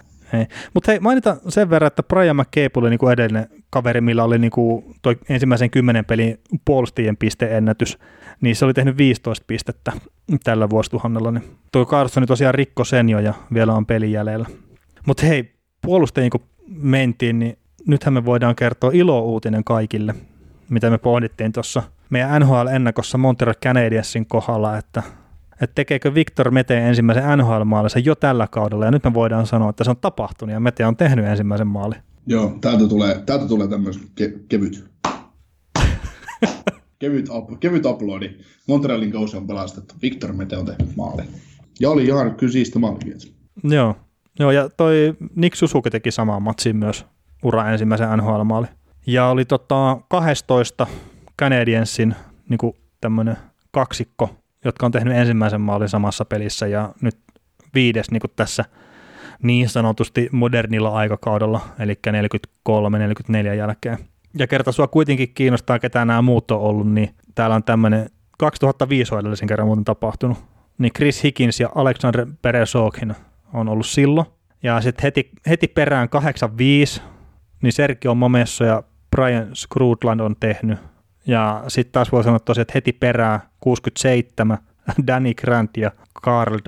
Mutta hei, mainita sen verran, että Brian McCabe oli niinku edellinen kaveri, millä oli niinku toi ensimmäisen kymmenen pelin puolustajien pisteennätys, niin se oli tehnyt 15 pistettä tällä vuosituhannella. Niin tuo Carlson tosiaan rikko sen jo ja vielä on peli jäljellä. Mutta hei, puolustajien kun mentiin, niin nythän me voidaan kertoa ilo-uutinen kaikille, mitä me pohdittiin tuossa meidän NHL-ennakossa Montreal Canadiensin kohdalla, että että tekeekö Victor Mete ensimmäisen NHL-maalinsa jo tällä kaudella, ja nyt me voidaan sanoa, että se on tapahtunut, ja Mete on tehnyt ensimmäisen maalin. Joo, täältä tulee, täältä tulee tämmöinen ke- kevyt. kevyt, up, kevyt uploadi. Montrealin kausi on pelastettu. Victor Mete on tehnyt maali. Ja oli ihan kyllä siistä maalikin. Joo. Joo, ja toi Nick Susuki teki samaan matsiin myös ura ensimmäisen NHL-maali. Ja oli tota 12 Canadiensin niin tämmöinen kaksikko, jotka on tehnyt ensimmäisen maalin samassa pelissä, ja nyt viides niin tässä niin sanotusti modernilla aikakaudella, eli 43-44 jälkeen. Ja kerta sua kuitenkin kiinnostaa, ketä nämä muut on ollut, niin täällä on tämmöinen 2005 on edellisen kerran muuten tapahtunut, niin Chris Higgins ja Alexander Peresokin on ollut silloin. Ja sitten heti, heti perään 85, niin Sergio Momesso ja Brian Scrutland on tehnyt. Ja sitten taas voi sanoa tosiaan, että heti perään 67 Danny Grant ja Carl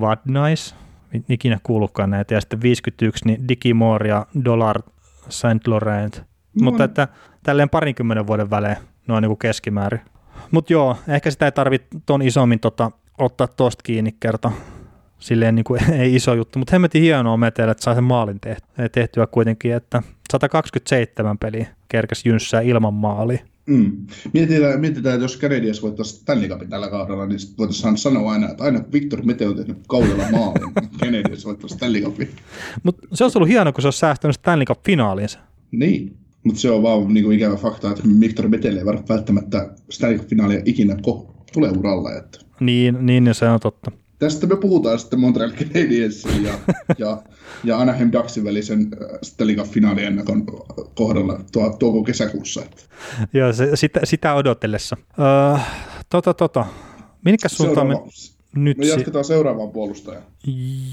Vadnais, ikinä kuullutkaan näitä, ja sitten 51 niin Dicky Moore ja Dollar St. Laurent. No, Mutta että tälleen parinkymmenen vuoden välein noin niin kuin keskimäärin. Mutta joo, ehkä sitä ei tarvitse ton isommin tota, ottaa tosta kiinni kerta. Silleen niin kuin, ei iso juttu, mutta hemmetin hienoa meteellä, että sai sen maalin tehtyä, tehtyä kuitenkin, että 127 peliä kerkäs jynssää ilman maalia. Mm. Mietitään, mietitään, että jos Canadiens voittaisi Stanley Cupin tällä kaudella, niin voitaisiin sanoa aina, että aina kun Victor Mete on tehnyt kaudella maalin, niin Canadiens voittaisi Stanley Cupin. Mutta se olisi ollut hienoa, kun se olisi säästänyt Stanley Cup-finaaliinsa. Niin, mutta se on vaan niin kuin ikävä fakta, että Victor Metelle ei välttämättä Stanley Cup-finaalia ikinä ko- tulee uralla. Että. Niin, niin se on totta. Tästä me puhutaan sitten Montreal Canadiensin ja, ja, ja Anaheim Ducksin välisen äh, Stanley Cup-finaaliennakon kohdalla tuo, tuoko kesäkuussa. Joo, se, sitä, sitä odotellessa. Öö, tota, tota. Minkäs suuntaan me nyt... Me jatketaan seuraavaan puolustajaan.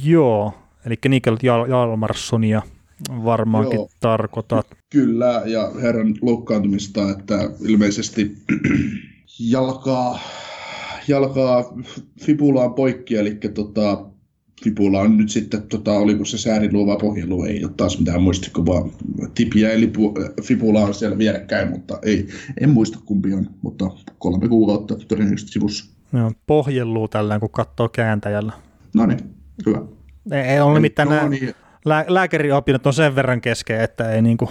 Joo, eli Nikel Jal- Jalmarssonia varmaankin Joo. tarkoitat. Kyllä, ja herran loukkaantumista, että ilmeisesti jalkaa, jalkaa fibulaan poikki, eli tota, fibula on nyt sitten, tota, oliko se sääriluu vai pohjeluu, ei ole taas mitään muistikuvaa. Tipiä eli fibula on siellä vierekkäin, mutta ei, en muista kumpi on, mutta kolme kuukautta todennäköisesti sivussa. Joo, pohjelluu tällä kun katsoo kääntäjällä. No niin, hyvä. Ei, ei ole nimittäin nämä lää, lääkäriopinnot on sen verran kesken, että ei niinku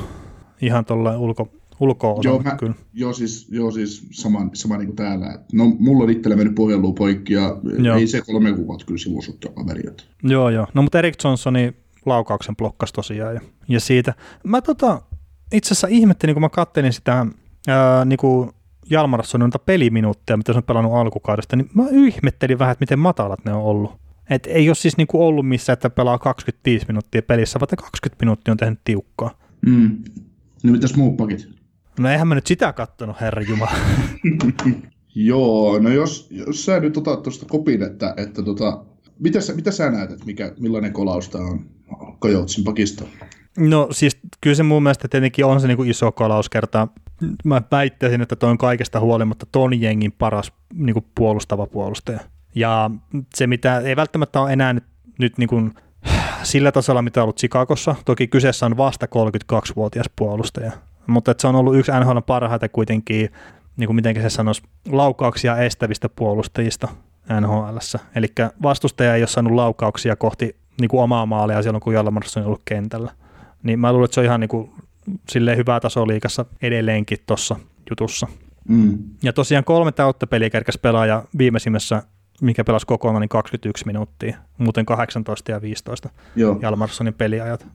ihan tuolla ulko, ulkoa joo, mä, kyllä. Joo, siis, joo, siis sama, sama niin kuin täällä. No, mulla on itsellä mennyt pohjalluu poikki ja joo. ei se kolme kuukautta kyllä sivusutta kaveri. Joo, joo. No, mutta Erik Johnsoni laukauksen blokkas tosiaan. Ja, ja siitä. Mä tota, itse asiassa ihmettelin, kun mä kattelin sitä ää, niin kuin Jalmarssonin noita peliminuutteja, mitä se on pelannut alkukaudesta, niin mä ihmettelin vähän, että miten matalat ne on ollut. Et ei ole siis niinku ollut missään, että pelaa 25 minuuttia pelissä, vaan 20 minuuttia on tehnyt tiukkaa. Mm. No mitäs muut pakit? No eihän mä nyt sitä kattonut, herra Jumala. Joo, no jos, jos sä nyt otat tuosta kopin, että, että tota, mitä, sä, mitä sä näet, että mikä, millainen kolaus tämä on Kajotsin pakista? No siis kyllä se mun mielestä tietenkin on se niin kuin iso kolaus kertaa. Mä väittäisin, että toi on kaikesta huolimatta ton jengin paras niin kuin puolustava puolustaja. Ja se, mitä ei välttämättä ole enää nyt, nyt niin kuin sillä tasolla, mitä on ollut Chicagossa. Toki kyseessä on vasta 32-vuotias puolustaja, mutta se on ollut yksi NHL parhaita kuitenkin, niin kuin miten se sanoisi, laukauksia estävistä puolustajista NHL. Eli vastustaja ei ole saanut laukauksia kohti niin kuin omaa maalia silloin, kun Jalmarsson on ollut kentällä. Niin mä luulen, että se on ihan niin kuin, silleen hyvää tasoa liikassa edelleenkin tuossa jutussa. Mm. Ja tosiaan kolme täyttä peliä kerkäs pelaaja viimeisimmässä mikä pelasi kokonaan, niin 21 minuuttia, muuten 18 ja 15 joo. Jalmarssonin peliajat.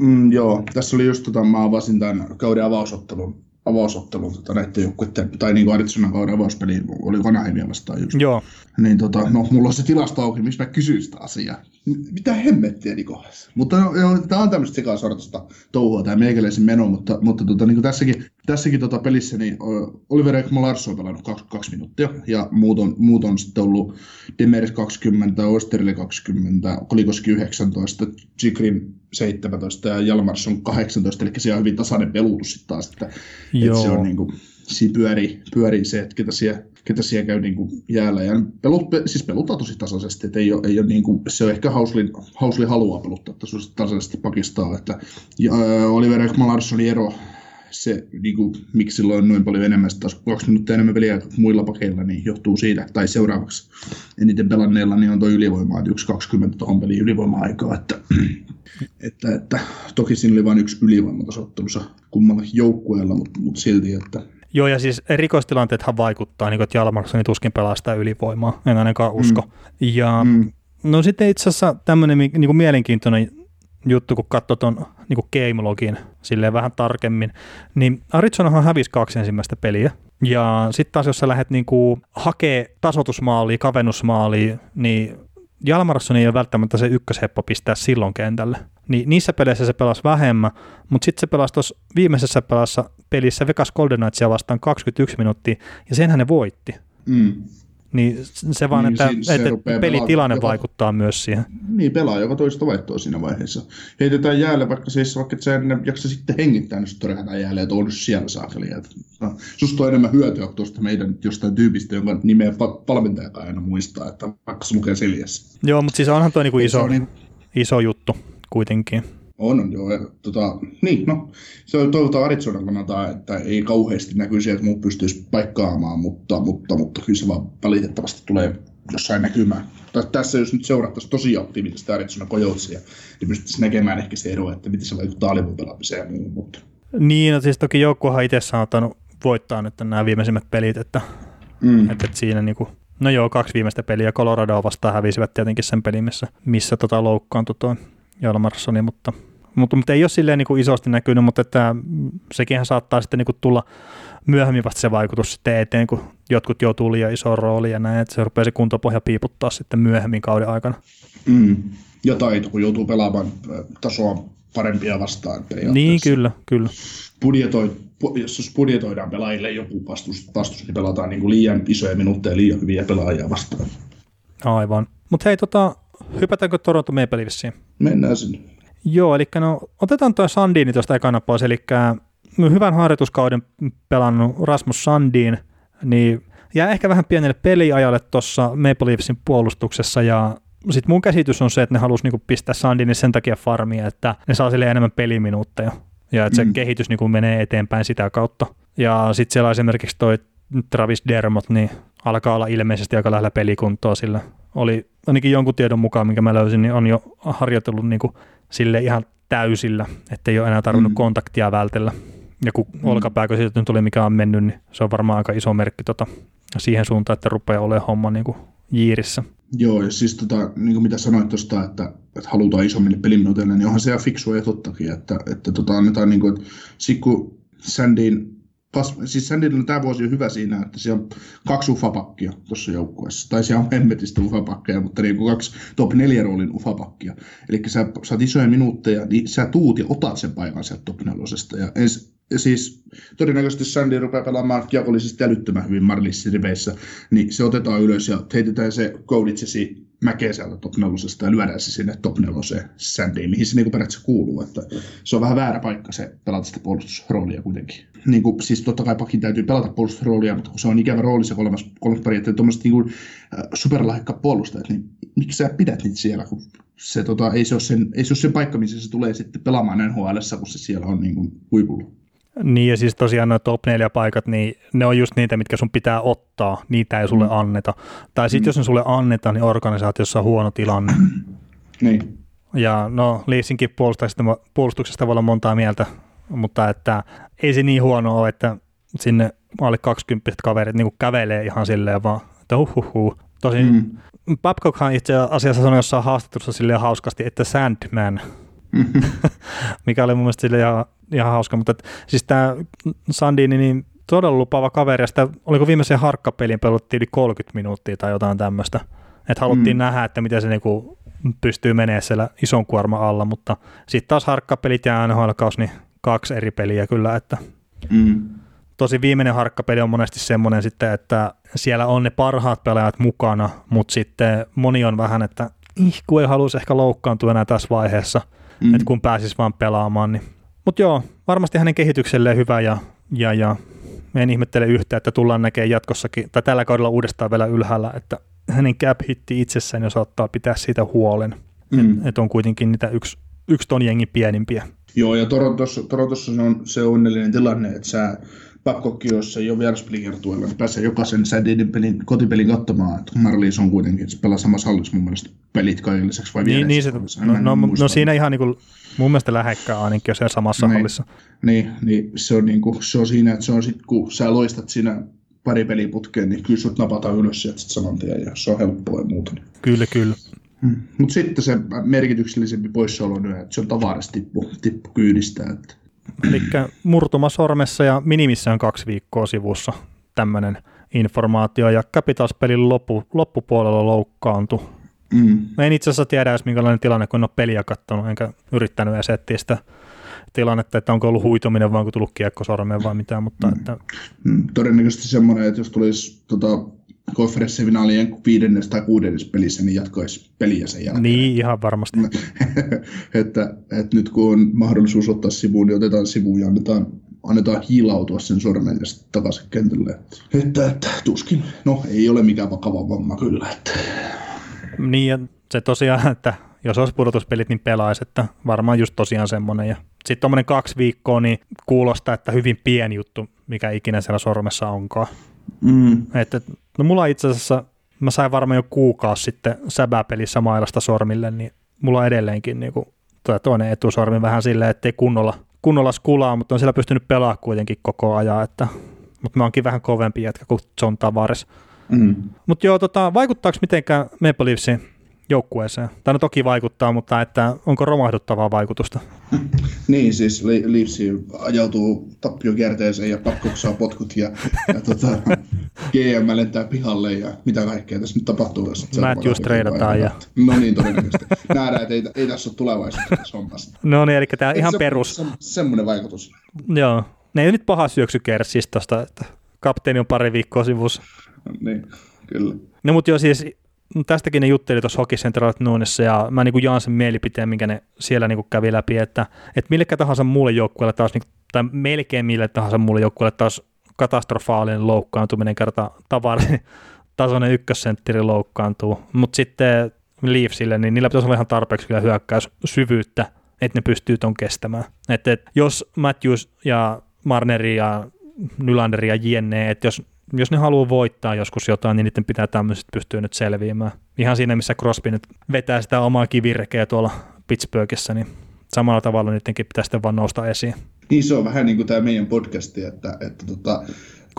Mm, joo, tässä oli just, tota, mä avasin tämän kauden avausottelun, avausottelun tota, näiden joukkueiden, tai niin kuin Arizona kauden avauspeli oli Vanaheimia vastaan just. Joo. Niin tota, no, mulla on se tilasto auki, miksi mä kysyin sitä asiaa. Mitä hemmettiä niin kohdassa? Mutta no, joo, tämä on tämmöistä sekasortosta touhua, tämä meikäläisen meno, mutta, mutta tota, niin kuin tässäkin, tässäkin tota pelissä niin Oliver Ekman Larsson on pelannut kaksi, kaksi minuuttia, ja muut on, muut on sitten ollut Demers 20, Osterille 20, Kolikoski 19, Chikrin 17 ja Jalmarsson 18, eli se on hyvin tasainen pelutus sitten taas, että, että se on niin kuin, siinä pyörii, pyörii se, että ketä siellä, ketä siellä käy niin kuin jäällä. Ja pelut, siis peluttaa tosi tasaisesti, että ei ole, ei ole niin kuin, se on ehkä Hauslin, Hausli haluaa peluttaa tasaisesti Pakistaa, että ja, Oliver Ekman ero se, niin kuin, miksi sillä on noin paljon enemmän, taas kaksi minuuttia enemmän peliä muilla pakeilla, niin johtuu siitä, tai seuraavaksi eniten pelanneilla, niin on tuo ylivoima, että yksi 20 tuohon peliin ylivoima-aikaa, että, että, että, toki siinä oli vain yksi ylivoimatasottelussa kummallakin joukkueella, mutta, mutta silti, että Joo, ja siis rikostilanteethan vaikuttaa, niin kuin, että Jalmarssoni tuskin pelastaa ylivoimaa, en ainakaan usko. Mm. Ja mm. no sitten itse asiassa tämmöinen niin kuin mielenkiintoinen juttu, kun katsoo tuon niin game login silleen vähän tarkemmin, niin Arizonahan hävisi kaksi ensimmäistä peliä. Ja sitten taas, jos sä lähdet niin kuin hakee tasotusmaalia, kavennusmaalia, niin Jalmarsson ei ole välttämättä se ykkösheppo pistää silloin kentälle. Niin niissä peleissä se pelasi vähemmän, mutta sitten se pelasi tuossa viimeisessä pelassa pelissä Vegas Golden Knightsia vastaan 21 minuuttia, ja senhän ne voitti. Mm. Niin se vaan, niin, että, se että pelitilanne pelaa, vaikuttaa myös siihen. Niin, pelaa joka toista vaihtoa siinä vaiheessa. Heitetään jäälle, vaikka siis vaikka et sä ennen jaksa sitten hengittää, niin sitten todetaan jäälle, että on nyt siellä saakeli. No, susta on enemmän hyötyä tuosta meidän jostain tyypistä, jonka nimeä valmentajakaan aina muistaa, että vaikka se lukee seljässä. Joo, mutta siis onhan tuo niinku iso, niin... iso juttu kuitenkin. On, on joo. Ja, tota, niin, no, se on toivotaan Arizonan kannalta, että ei kauheasti näkyisi, että muut pystyisi paikkaamaan, mutta, mutta, mutta kyllä se vaan valitettavasti tulee jossain näkymään. Tässä jos nyt seurattaisiin tosi aktiivisesti Arizona Coyotsia, niin pystyttäisiin näkemään ehkä se ero, että miten se vaikuttaa alivun pelaamiseen ja muuhun. Mutta. Niin, no siis toki joukkuehan itse on ottanut voittaa nyt nämä viimeisimmät pelit, että, mm. että, että siinä niin kuin, no joo, kaksi viimeistä peliä Colorado vastaan hävisivät tietenkin sen pelin, missä, missä tota loukkaantui tuo Jalmarssoni, mutta mutta, mutta ei ole silleen niin kuin isosti näkynyt, mutta että sekinhän saattaa sitten niin kuin tulla myöhemmin vasta se vaikutus sitten eteen, kun jotkut joutuu liian isoon rooliin ja näin, että se rupeaa se kuntopohja piiputtaa sitten myöhemmin kauden aikana. Mm. Ja taito, kun joutuu pelaamaan tasoa parempia vastaan. Niin, kyllä, kyllä. Budjetoi, jos budjetoidaan pelaajille joku vastus, vastus niin pelataan niin kuin liian isoja minuutteja liian hyviä pelaajia vastaan. Aivan. Mutta hei, tota, hypätäänkö Toronto Maple Leafsiin? Mennään sinne. Joo, eli no, otetaan tuo Sandini tuosta ekana pois, eli hyvän harjoituskauden pelannut Rasmus Sandin, niin jää ehkä vähän pienelle peliajalle tuossa Maple Leafsin puolustuksessa, ja sitten mun käsitys on se, että ne halusi niinku pistää Sandinin sen takia farmia, että ne saa sille enemmän peliminuutteja, ja että se mm. kehitys niinku menee eteenpäin sitä kautta. Ja sitten siellä esimerkiksi toi Travis Dermot, niin alkaa olla ilmeisesti aika lähellä pelikuntoa, sillä oli ainakin jonkun tiedon mukaan, minkä mä löysin, niin on jo harjoitellut niin kuin sille ihan täysillä, ettei ole enää tarvinnut mm. kontaktia vältellä. Ja kun mm. olkapääkö siitä nyt tuli mikä on mennyt, niin se on varmaan aika iso merkki tota, siihen suuntaan, että rupeaa olemaan homma niin kuin jiirissä. Joo, ja siis tota, niin kuin mitä sanoit tuosta, että, että halutaan isommille peliminuuteille, niin onhan se ihan fiksua ja tottakin, että, että tota, annetaan niin kuin, että kun Sandin pas, siis Sandilla tämä vuosi on hyvä siinä, että siellä on kaksi ufapakkia tuossa joukkueessa. Tai siellä on hemmetistä ufapakkeja, mutta niin kuin kaksi top 4 roolin ufapakkia. Eli sä saat isoja minuutteja, niin sä tuut ja otat sen paikan sieltä top 4. Ja ens, siis todennäköisesti Sandy rupeaa pelaamaan kiekollisesti älyttömän hyvin Marlissin riveissä, niin se otetaan ylös ja heitetään se kouditsesi mäkeä sieltä top ja lyödään se sinne top neloseen Sandyin, mihin se niin periaatteessa kuuluu. Että se on vähän väärä paikka se pelata sitä puolustusroolia kuitenkin. Niin kuin, siis totta kai pakin täytyy pelata puolustusroolia, mutta kun se on ikävä rooli se kolmas, kolmas pari, että tuommoiset niin äh, superlahjakka puolustajat, niin miksi sä pidät niitä siellä, kun se, tota, ei, se ole sen, ei se ole sen paikka, missä se tulee sitten pelaamaan nhl kun se siellä on niin kuin, huipulla. Niin ja siis tosiaan nuo top 4 paikat, niin ne on just niitä, mitkä sun pitää ottaa, niitä ei sulle mm. anneta. Tai sitten mm. jos ne sulle annetaan, niin organisaatiossa on huono tilanne. niin. Ja no Leafsinkin puolustuksesta, puolustuksesta voi olla montaa mieltä, mutta että ei se niin huono ole, että sinne alle 20 kaverit niin kävelee ihan silleen vaan, että huhuhu. Tosin mm. Babcockhan itse asiassa sanoi jossain haastattelussa silleen hauskasti, että Sandman, mikä oli mun mielestä sille ihan, ihan hauska, mutta et, siis tämä Sandini, niin todella lupaava kaveri, ja sitä, oliko viimeisen harkkapeliin peluttiin yli 30 minuuttia tai jotain tämmöistä, että haluttiin mm. nähdä, että miten se niinku pystyy menemään siellä ison kuorma alla, mutta sitten taas harkkapelit ja nhl niin kaksi eri peliä kyllä, että mm. tosi viimeinen harkkapeli on monesti semmoinen sitten, että siellä on ne parhaat pelaajat mukana, mutta sitten moni on vähän, että ihku ei haluaisi ehkä loukkaantua enää tässä vaiheessa, mm. että kun pääsis vaan pelaamaan. Niin. Mutta joo, varmasti hänen kehitykselleen hyvä ja, ja, ja en ihmettele yhtä, että tullaan näkemään jatkossakin, tai tällä kaudella uudestaan vielä ylhäällä, että hänen cap hitti itsessään, jos ottaa pitää siitä huolen. Mm. Että et on kuitenkin niitä yksi, yksi ton jengi pienimpiä. Joo, ja Torontossa, Torontossa se on se onnellinen tilanne, että sä Ei ole vieraspelikertueella, niin pääsee jokaisen Sadinin pelin, kotipelin katsomaan. Että Marlies on kuitenkin, että se pelaa samassa hallissa mun mielestä pelit kaiken lisäksi vai niin, niin se, no, no, no, siinä ihan niin kuin, mun mielestä lähekkää ainakin, jos se samassa niin, hallissa. Niin, niin se, on niin kuin, se on siinä, että se on sit, kun sä loistat siinä pari peliputkeen, niin kyllä sut napataan ylös sieltä sit saman tien ja se on helppoa ja muuta. Kyllä, kyllä. Hmm. Mutta sitten se merkityksellisempi poissaolo on, että se on tavarasti tippu, tippu kyydistä. Että. Eli murtuma sormessa ja minimissään kaksi viikkoa sivussa tämmöinen informaatio, ja Capitals-pelin loppu, loppupuolella loukkaantui. Mm. Mä en itse asiassa tiedä edes minkälainen tilanne, kun en ole peliä katsonut, enkä yrittänyt edes etsiä sitä tilannetta, että onko ollut huituminen vai onko tullut kiekko sormeen vai mitään, mutta mm. että... Mm. Todennäköisesti semmoinen, että jos tulisi tota, konferenssifinaalien viidennes tai kuudennes pelissä, niin jatkaisi peliä sen jälkeen. Niin, ihan varmasti. että, että, nyt kun on mahdollisuus ottaa sivuun, niin otetaan sivuun ja annetaan, annetaan hiilautua sen sormen ja sitten takaisin kentälle. Että, että tuskin, no ei ole mikään vakava vamma kyllä. Että. Niin ja se tosiaan, että jos olisi pudotuspelit, niin pelaisi, että varmaan just tosiaan semmoinen. Ja sitten tuommoinen kaksi viikkoa, niin kuulostaa, että hyvin pieni juttu, mikä ikinä siellä sormessa onkaan. Mm. Että, no mulla itse asiassa, mä sain varmaan jo kuukausi sitten säbäpelissä mailasta sormille, niin mulla on edelleenkin niin kuin, toinen etusormi vähän silleen, ettei kunnolla, kunnolla skulaa, mutta on siellä pystynyt pelaamaan kuitenkin koko ajan, että, mutta mä oonkin vähän kovempi jätkä kuin John Tavares. Mm. Mutta joo, tota, vaikuttaako mitenkään Maple Leafsin joukkueeseen? Tämä no toki vaikuttaa, mutta että onko romahduttavaa vaikutusta? niin, siis Leafs ajautuu tappiokierteeseen ja Babcock saa potkut ja, ja tota, GM lentää pihalle ja mitä kaikkea tässä nyt tapahtuu. Jos just treidataan. Ja... No niin, todennäköisesti. Nähdään, että ei, ei tässä ole tulevaisuutta tässä hommassa. No niin, eli tämä ihan se, perus. Se, semmoinen vaikutus. Joo. Ne ei nyt paha syöksy tosta, että kapteeni on pari viikkoa sivussa. niin, kyllä. No mutta joo, siis tästäkin ne jutteli tuossa Hockey Central Noonissa, ja mä niin kuin jaan sen mielipiteen, minkä ne siellä niin kuin kävi läpi, että, että millekä tahansa muulle joukkueelle taas, niin, tai melkein mille tahansa muulle joukkueelle taas katastrofaalinen loukkaantuminen kerta tavarin tasoinen ykkössentteri loukkaantuu, mutta sitten Leafsille, niin niillä pitäisi olla ihan tarpeeksi kyllä hyökkäys syvyyttä, että ne pystyy ton kestämään. Että et, jos Matthews ja Marneri ja Nylander ja Jenne, että jos jos ne haluaa voittaa joskus jotain, niin niiden pitää tämmöiset pystyä nyt selviämään. Ihan siinä, missä Crosby nyt vetää sitä omaa kivirekeä tuolla Pittsburghissa, niin samalla tavalla niidenkin pitää sitten vaan nousta esiin. Niin se on vähän niin kuin tämä meidän podcasti, että, että tota,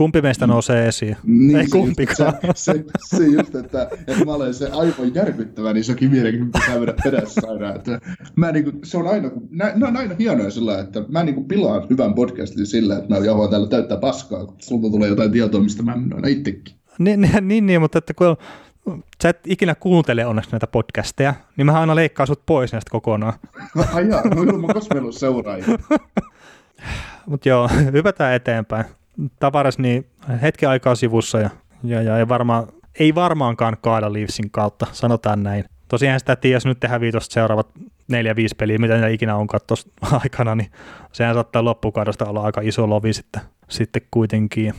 Kumpi meistä nousee esiin? Niin, Ei kumpikaan. Se, se, se, just, että, että mä olen se aivan järkyttävä, niin se on kivirekin pitää mennä perässä aina. Että mä niin kuin, se on aina, nä, ne on aina hienoja sillä, että mä niin kuin pilaan hyvän podcastin sillä, että mä jauhan täällä täyttää paskaa, kun sulta tulee jotain tietoa, mistä mä en aina itsekin. Niin, niin, niin, niin, mutta että kun sä et ikinä kuuntele onneksi näitä podcasteja, niin mä aina leikkaan sut pois näistä kokonaan. Ai jaa, no ilman kosmelus seuraajia. Mutta joo, hypätään eteenpäin. Tavares niin hetki aikaa sivussa ja, ja, ja ei, varmaan, ei varmaankaan kaada Leafsin kautta, sanotaan näin. Tosiaan sitä tiedä, jos nyt tehdään viitosta seuraavat neljä, viisi peliä, mitä ne ikinä on tuossa aikana, niin sehän saattaa loppukaudosta olla aika iso lovi sitten, sitten kuitenkin.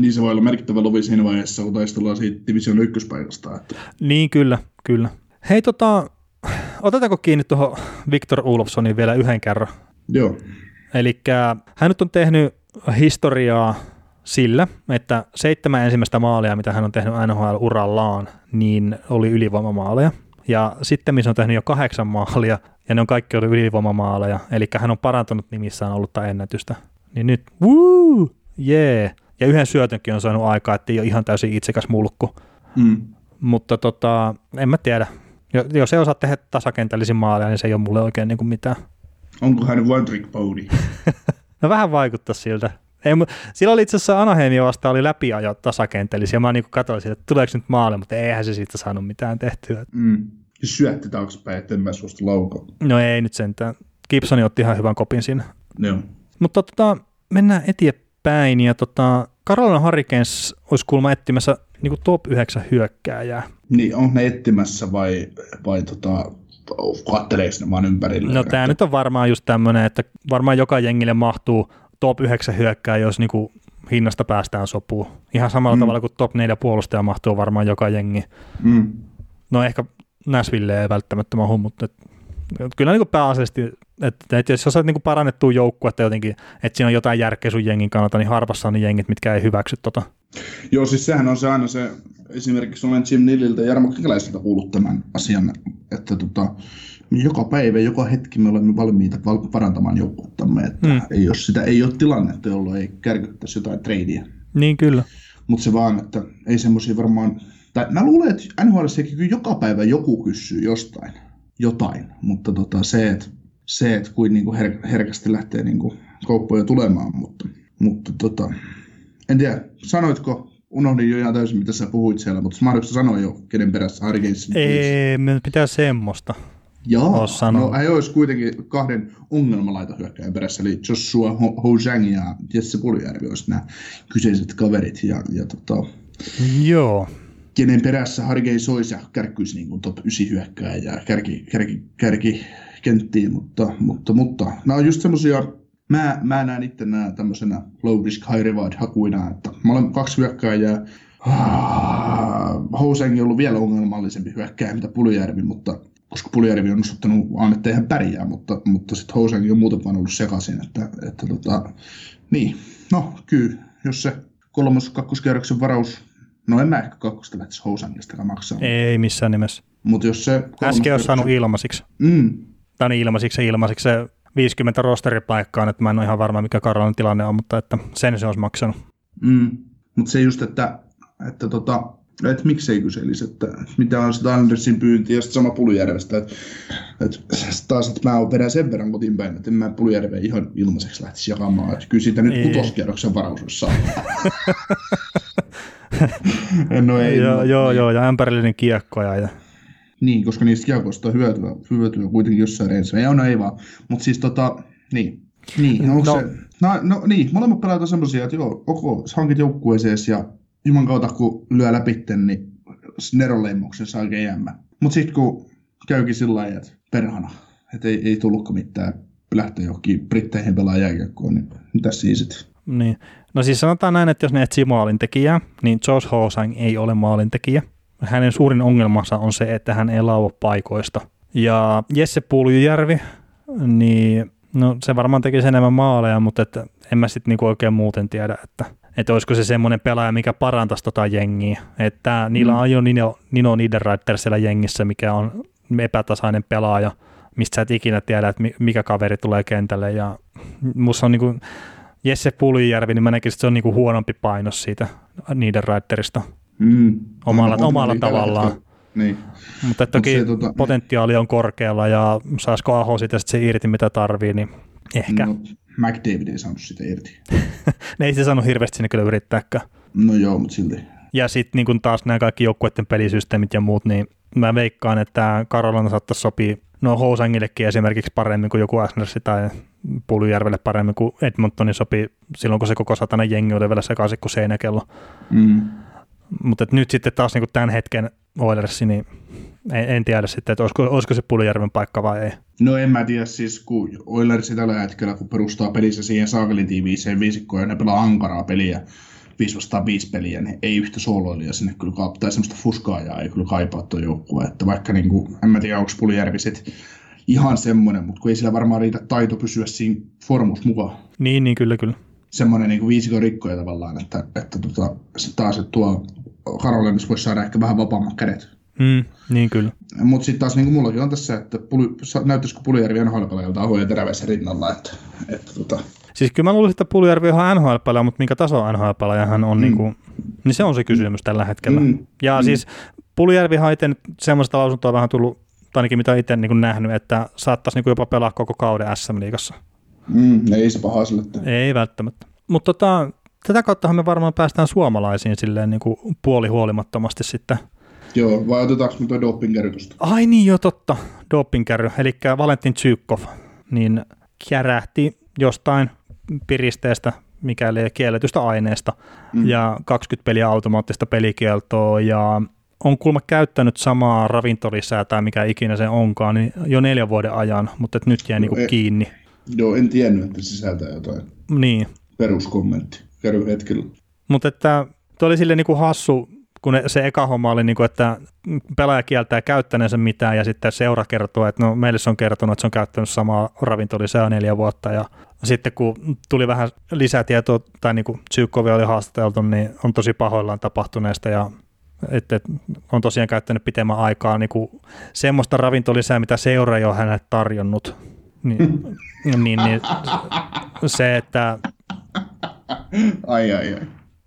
Niin se voi olla merkittävä lovi siinä vaiheessa, kun taistellaan siitä division ykköspaikasta. Että... Niin, kyllä, kyllä. Hei, tota, otetaanko kiinni tuohon Victor Ulofssonin vielä yhden kerran? Joo. Eli hän nyt on tehnyt historiaa sillä, että seitsemän ensimmäistä maalia, mitä hän on tehnyt NHL-urallaan, niin oli ylivoimamaaleja. Ja sitten missä on tehnyt jo kahdeksan maalia, ja ne on kaikki ollut ylivoimamaaleja, eli hän on parantanut nimissään ollutta ennätystä. Niin nyt, woo, jee. Yeah. Ja yhden syötönkin on saanut aikaa, että ei ole ihan täysin itsekäs mulkku. Mm. Mutta tota, en mä tiedä. Jos ei osaa tehdä tasakentällisiä maaleja, niin se ei ole mulle oikein niin kuin mitään. Onko hän one trick pony? no vähän vaikuttaa siltä. Ei, sillä oli itse asiassa Anaheimia vasta oli läpiajo tasakentällisiä. Mä niin katsoin siitä, että tuleeko nyt maali, mutta eihän se siitä saanut mitään tehtyä. Mm. Syötti taaksepäin, että en mä suostu laukoa. No ei nyt sentään. Gibsoni otti ihan hyvän kopin siinä. Joo. Mutta tota, mennään eteenpäin. Ja tota, Carolina Hurricanes olisi kuulemma etsimässä niin top 9 hyökkääjää. Niin, on ne etsimässä vai, vai tota, katteleeko ne vaan ympärillä? No tämä nyt on varmaan just tämmöinen, että varmaan joka jengille mahtuu top 9 hyökkää, jos niinku hinnasta päästään sopuun. Ihan samalla mm. tavalla kuin top 4 puolustaja mahtuu varmaan joka jengi. Mm. No ehkä Nashville ei välttämättä mahu, mutta et, kyllä niin pääasiallisesti, että, että jos sä saat niin parannettua joukkuetta jotenkin, että siinä on jotain järkeä sun jengin kannalta, niin harvassa on ne jengit, mitkä ei hyväksy tota. Joo, siis sehän on se aina se, esimerkiksi olen Jim Nilliltä ja Jarmo Kekäläiseltä kuullut tämän asian, että tota, joka päivä, joka hetki me olemme valmiita parantamaan joukkuettamme, että mm. ei, jos sitä ei ole tilannetta, jolloin ei kärkyttäisi jotain treidiä. Niin kyllä. Mutta se vaan, että ei semmoisia varmaan, tai mä luulen, että NHL kyllä joka päivä joku kysyy jostain jotain, mutta tota, se, että se, että kuin niinku her- herkästi lähtee niinku kouppoja tulemaan, mutta, mutta tota, en tiedä, sanoitko unohdin jo ihan täysin, mitä sä puhuit siellä, mutta Smarks sanoi jo, kenen perässä Hurricanes Ei, me pitää semmoista. Joo, no ei olisi kuitenkin kahden ongelmalaitohyökkäjän perässä, eli Joshua Hojang ja Jesse Puljärvi olisi nämä kyseiset kaverit. Ja, ja tota, Joo. Kenen perässä Hargei soisi ja kärkkyisi niin kuin top 9 hyökkääjä ja kärki, kärki, kärki kenttiin, mutta, mutta, mutta nämä on just semmoisia, mä, mä näen itse nämä tämmöisenä low risk high reward hakuina, että mä olen kaksi hyökkääjää, Housengi on ollut vielä ongelmallisempi hyökkääjä mitä Puljärvi, mutta koska Puljärvi on osoittanut vaan, että eihän pärjää, mutta, mutta sitten Housenkin on muuten vaan ollut sekaisin, että, että tota, niin, no kyllä, jos se kolmas kakkoskierroksen varaus, no en mä ehkä kakkosta lähtisi Housengista maksaa. Ei missään nimessä. Mutta jos se... Äsken olisi saanut ilmaisiksi. Mm. Tai niin ilmaisiksi ja ilmaisiksi se 50 rosteripaikkaa, että mä en ole ihan varma, mikä Karolan tilanne on, mutta että sen se olisi maksanut. Mm. Mutta se just, että, että tota, että miksei kyselisi, että mitä on sitä Andersin pyynti ja sitten sama Pulujärvestä, että, että taas, että mä vedän sen verran kotiin päin, että en mä Pulujärveä ihan ilmaiseksi lähtisi jakamaan, että kyllä siitä nyt kutoskierroksen varaus olisi saanut. no ei. Joo, no, joo, joo, ja ämpärillinen kiekkoja. Ja... Niin, koska niistä kiekoista on hyötyä, hyötyä kuitenkin jossain reissä. Ei, no ei vaan, mutta siis tota, niin. Niin, no, se, no, no niin, molemmat pelaat on semmoisia, että joo, ok, hankit joukkueeseen ja Juman kautta kun lyö läpi, niin neroleimuksen saa GM. Mutta sitten kun käykin sillä lailla, että perhana, että ei, ei tullutko mitään lähteä johonkin Britteihin pelaa jääkiekkoon, niin mitäs siis sitten? Niin. No siis sanotaan näin, että jos ne etsii maalintekijää, niin Josh Hosang ei ole maalintekijä. Hänen suurin ongelmansa on se, että hän ei laua paikoista. Ja Jesse Puljujärvi, niin no se varmaan tekisi enemmän maaleja, mutta että en mä sitten niinku oikein muuten tiedä, että että olisiko se semmoinen pelaaja, mikä parantaisi tota jengiä. Että niillä mm. on jo Nino, Nino Niederreiter siellä jengissä, mikä on epätasainen pelaaja, mistä sä et ikinä tiedä, että mikä kaveri tulee kentälle. Ja musta on niin kuin Jesse Puljärvi, niin mä näkisin, että se on niin kuin huonompi painos siitä Niederreiterista mm. omalla, no, omalla tavallaan. Niin. Mutta toki se, tota, potentiaali on korkealla ja saisiko Aho sitä se irti mitä tarvii, niin ehkä. No, McDavid ei saanut sitä irti. ne ei se saanut hirveästi sinne kyllä yrittääkään. No joo, mutta silti. Ja sitten niin taas nämä kaikki joukkueiden pelisysteemit ja muut, niin mä veikkaan, että Karolana saattaisi sopia no Housangillekin esimerkiksi paremmin kuin joku Asnersi tai Puljärvelle paremmin kuin Edmontonin sopi silloin, kun se koko satana jengi oli vielä sekaisin kuin seinäkello. Mm. Mutta nyt sitten taas niin kuin tämän hetken Oilersi, niin en, en tiedä sitten, että olisiko, olisiko se Puljärven paikka vai ei. No en mä tiedä, siis kun Oilersi tällä hetkellä, kun perustaa pelissä siihen saakelin tiiviiseen viisikkoon ja ne pelaa ankaraa peliä, 5 vastaan 5 peliä, niin ei yhtä sooloilijaa sinne kyllä kaipaa, tai semmoista fuskaajaa ei kyllä kaipaa tuo joukkue, että vaikka niin kuin, en mä tiedä, onko Puljärvi sit ihan semmoinen, mutta kun ei sillä varmaan riitä taito pysyä siinä formus mukaan. Niin, niin kyllä, kyllä. Semmoinen niin viisikon rikkoja tavallaan, että, että tota, sit taas, että tuo Karolines voisi saada ehkä vähän vapaammat kädet. Mm, niin kyllä. Mutta sitten taas niin kuin mullakin on tässä, että puli, näyttäisikö Puljärvi NHL-pelaajalta Aho ja Teräväisen rinnalla, että, että tota, Siis kyllä mä luulisin, että Puljärvi on nhl mutta minkä taso nhl hän on, mm. niin, kuin, niin se on se kysymys tällä hetkellä. Mm. Ja mm. siis Puljärvi on itse semmoista lausuntoa vähän tullut, tai ainakin mitä itse niin nähnyt, että saattaisi niin jopa pelaa koko kauden SM-liigassa. Mm, ei se paha sille. Ei välttämättä. Mutta tota, tätä kauttahan me varmaan päästään suomalaisiin silleen niin kuin puolihuolimattomasti sitten. Joo, vai otetaanko me tuo dopingkäry tuosta? Ai niin, jo totta, dopingkäry. Eli Valentin Tsykov, niin kärähti jostain piristeestä, mikäli kielletystä aineesta, mm. ja 20 peliä automaattista pelikieltoa, ja on kulma käyttänyt samaa ravintolisää tai mikä ikinä se onkaan, niin jo neljän vuoden ajan, mutta nyt jäi no, niinku e- kiinni. Joo, en tiennyt, että sisältää jotain. Niin. Peruskommentti. Kerro hetkellä. Mutta että tuo oli silleen niinku hassu, kun se eka homma oli, niinku, että pelaaja kieltää käyttäneensä mitään ja sitten seura kertoo, että no meille se on kertonut, että se on käyttänyt samaa ravintolisää neljä vuotta ja sitten kun tuli vähän lisätietoa, tai niin kuin oli haastateltu, niin on tosi pahoillaan tapahtuneesta ja että on tosiaan käyttänyt pitemmän aikaa niin kuin semmoista ravintolisää, mitä seura ei ole hänelle tarjonnut. Niin, niin, niin se, että... Ai, ai, ai.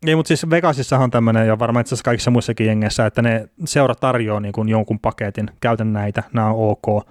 Ei, mutta siis Vegasissahan on tämmöinen, ja varmaan itse asiassa kaikissa muissakin jengeissä, että ne seura tarjoaa niin kuin jonkun paketin, käytän näitä, nämä on ok.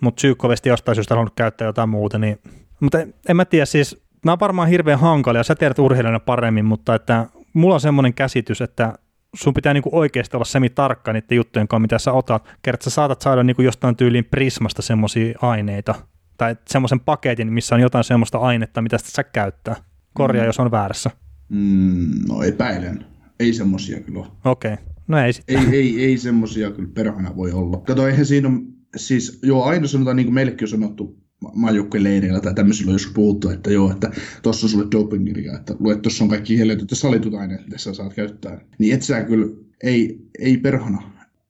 Mutta Psyykkovesti jostain syystä halunnut käyttää jotain muuta, niin mutta en mä tiedä, siis nämä on varmaan hirveän hankalia, sä tiedät urheilijana paremmin, mutta että mulla on semmoinen käsitys, että sun pitää niinku oikeasti olla semi-tarkka niiden juttujen kanssa, mitä sä otat. Kerrat sä saatat saada niinku jostain tyyliin Prismasta semmoisia aineita, tai semmoisen paketin, missä on jotain semmoista ainetta, mitä sä käyttää. Korjaa, mm. jos on väärässä. Mm, no epäilen. Ei semmosia kyllä Okei, okay. no ei sitten. Ei, ei, ei semmosia kyllä perhana voi olla. Kato, eihän siinä ole, siis joo, aina sanotaan, niin kuin meillekin on sanottu, maajoukkueleireillä tai tämmöisillä on joskus puhuttu, että joo, että tuossa on sulle dopingirja, että luet, tuossa on kaikki helvetyt ja salitut aineet, mitä sä saat käyttää. Niin et sä kyllä, ei, ei perhana.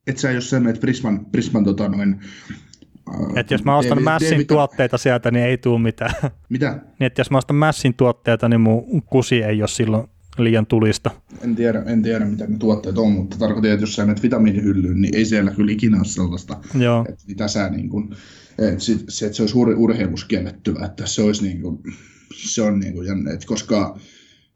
Et sä jos sä menet Prisman, Prisman tota noin, että jos mä ostan Mässin tuotteita sieltä, niin ei tule mitään. Mitä? Niin, että jos mä ostan Mässin tuotteita, niin mun kusi ei ole silloin liian tulista. En tiedä, en tiedä mitä ne tuotteet on, mutta tarkoitan, että jos sä menet vitamiinihyllyyn, niin ei siellä kyllä ikinä ole sellaista, Joo. että mitä sä niin kuin, että se, että se olisi ur, urheilus kiellettyä, että se olisi niin kuin, se on niin kuin jänne, että koska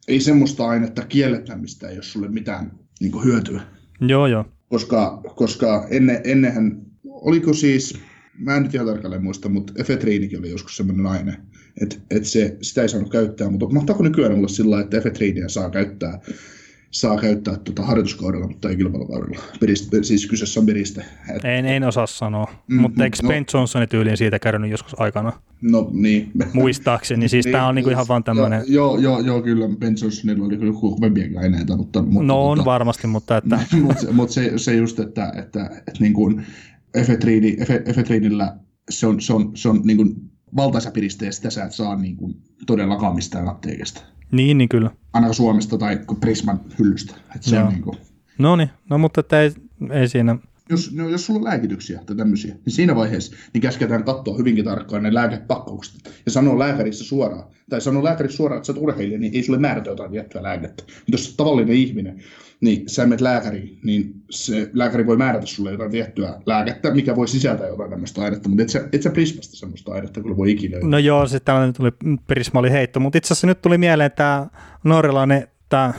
ei semmoista ainetta kielletä, mistä ei ole sulle mitään niin kuin hyötyä. Joo, joo. Koska, koska ennen, ennenhän, oliko siis, mä en nyt ihan tarkalleen muista, mutta efetriinikin oli joskus semmoinen aine, että, että se, sitä ei saanut käyttää, mutta mahtaako nykyään olla sillä että efetriiniä saa käyttää saa käyttää tuota harjoituskaudella, mutta ei kilpailukaudella. Siis kyseessä on piriste. Et, en, en osaa sanoa, mm, mutta eikö no, Ben Johnsonin tyyliin siitä käynyt joskus aikana? No niin. Muistaakseni, niin siis niin, tämä on niinku ihan vaan tämmöinen... Joo, joo, joo, kyllä Ben Johnsonilla oli kyllä kovempiakin aineita, mutta... mutta no on tota, varmasti, mutta että... mutta se, mutta se, se just, että, että, että, että niin kuin efetriinillä se on, se on, se on niin kuin valtaisa piriste ja sitä sä et saa niin kuin todellakaan mistään apteekista. Niin, niin kyllä. Ainakaan Suomesta tai Prisman hyllystä. Että se on niin kuin... No niin, no mutta että ei, ei siinä... Jos, no, jos sulla on lääkityksiä tai tämmöisiä, niin siinä vaiheessa niin käsketään katsoa hyvinkin tarkkaan ne lääkepakkaukset ja sanoa lääkärissä suoraan, tai sanoa lääkärissä suoraan, että sä oot urheilija, niin ei sulle määrätä jotain tiettyä lääkettä. Mutta jos oot tavallinen ihminen, niin sä menet lääkäriin, niin se lääkäri voi määrätä sulle jotain tiettyä lääkettä, mikä voi sisältää jotain tämmöistä ainetta, mutta et sä, et sä Prismasta semmoista ainetta kyllä voi ikinä. No joo, se tällainen tuli, Prisma oli heitto, mutta itse asiassa nyt tuli mieleen tämä norjalainen tämä äh,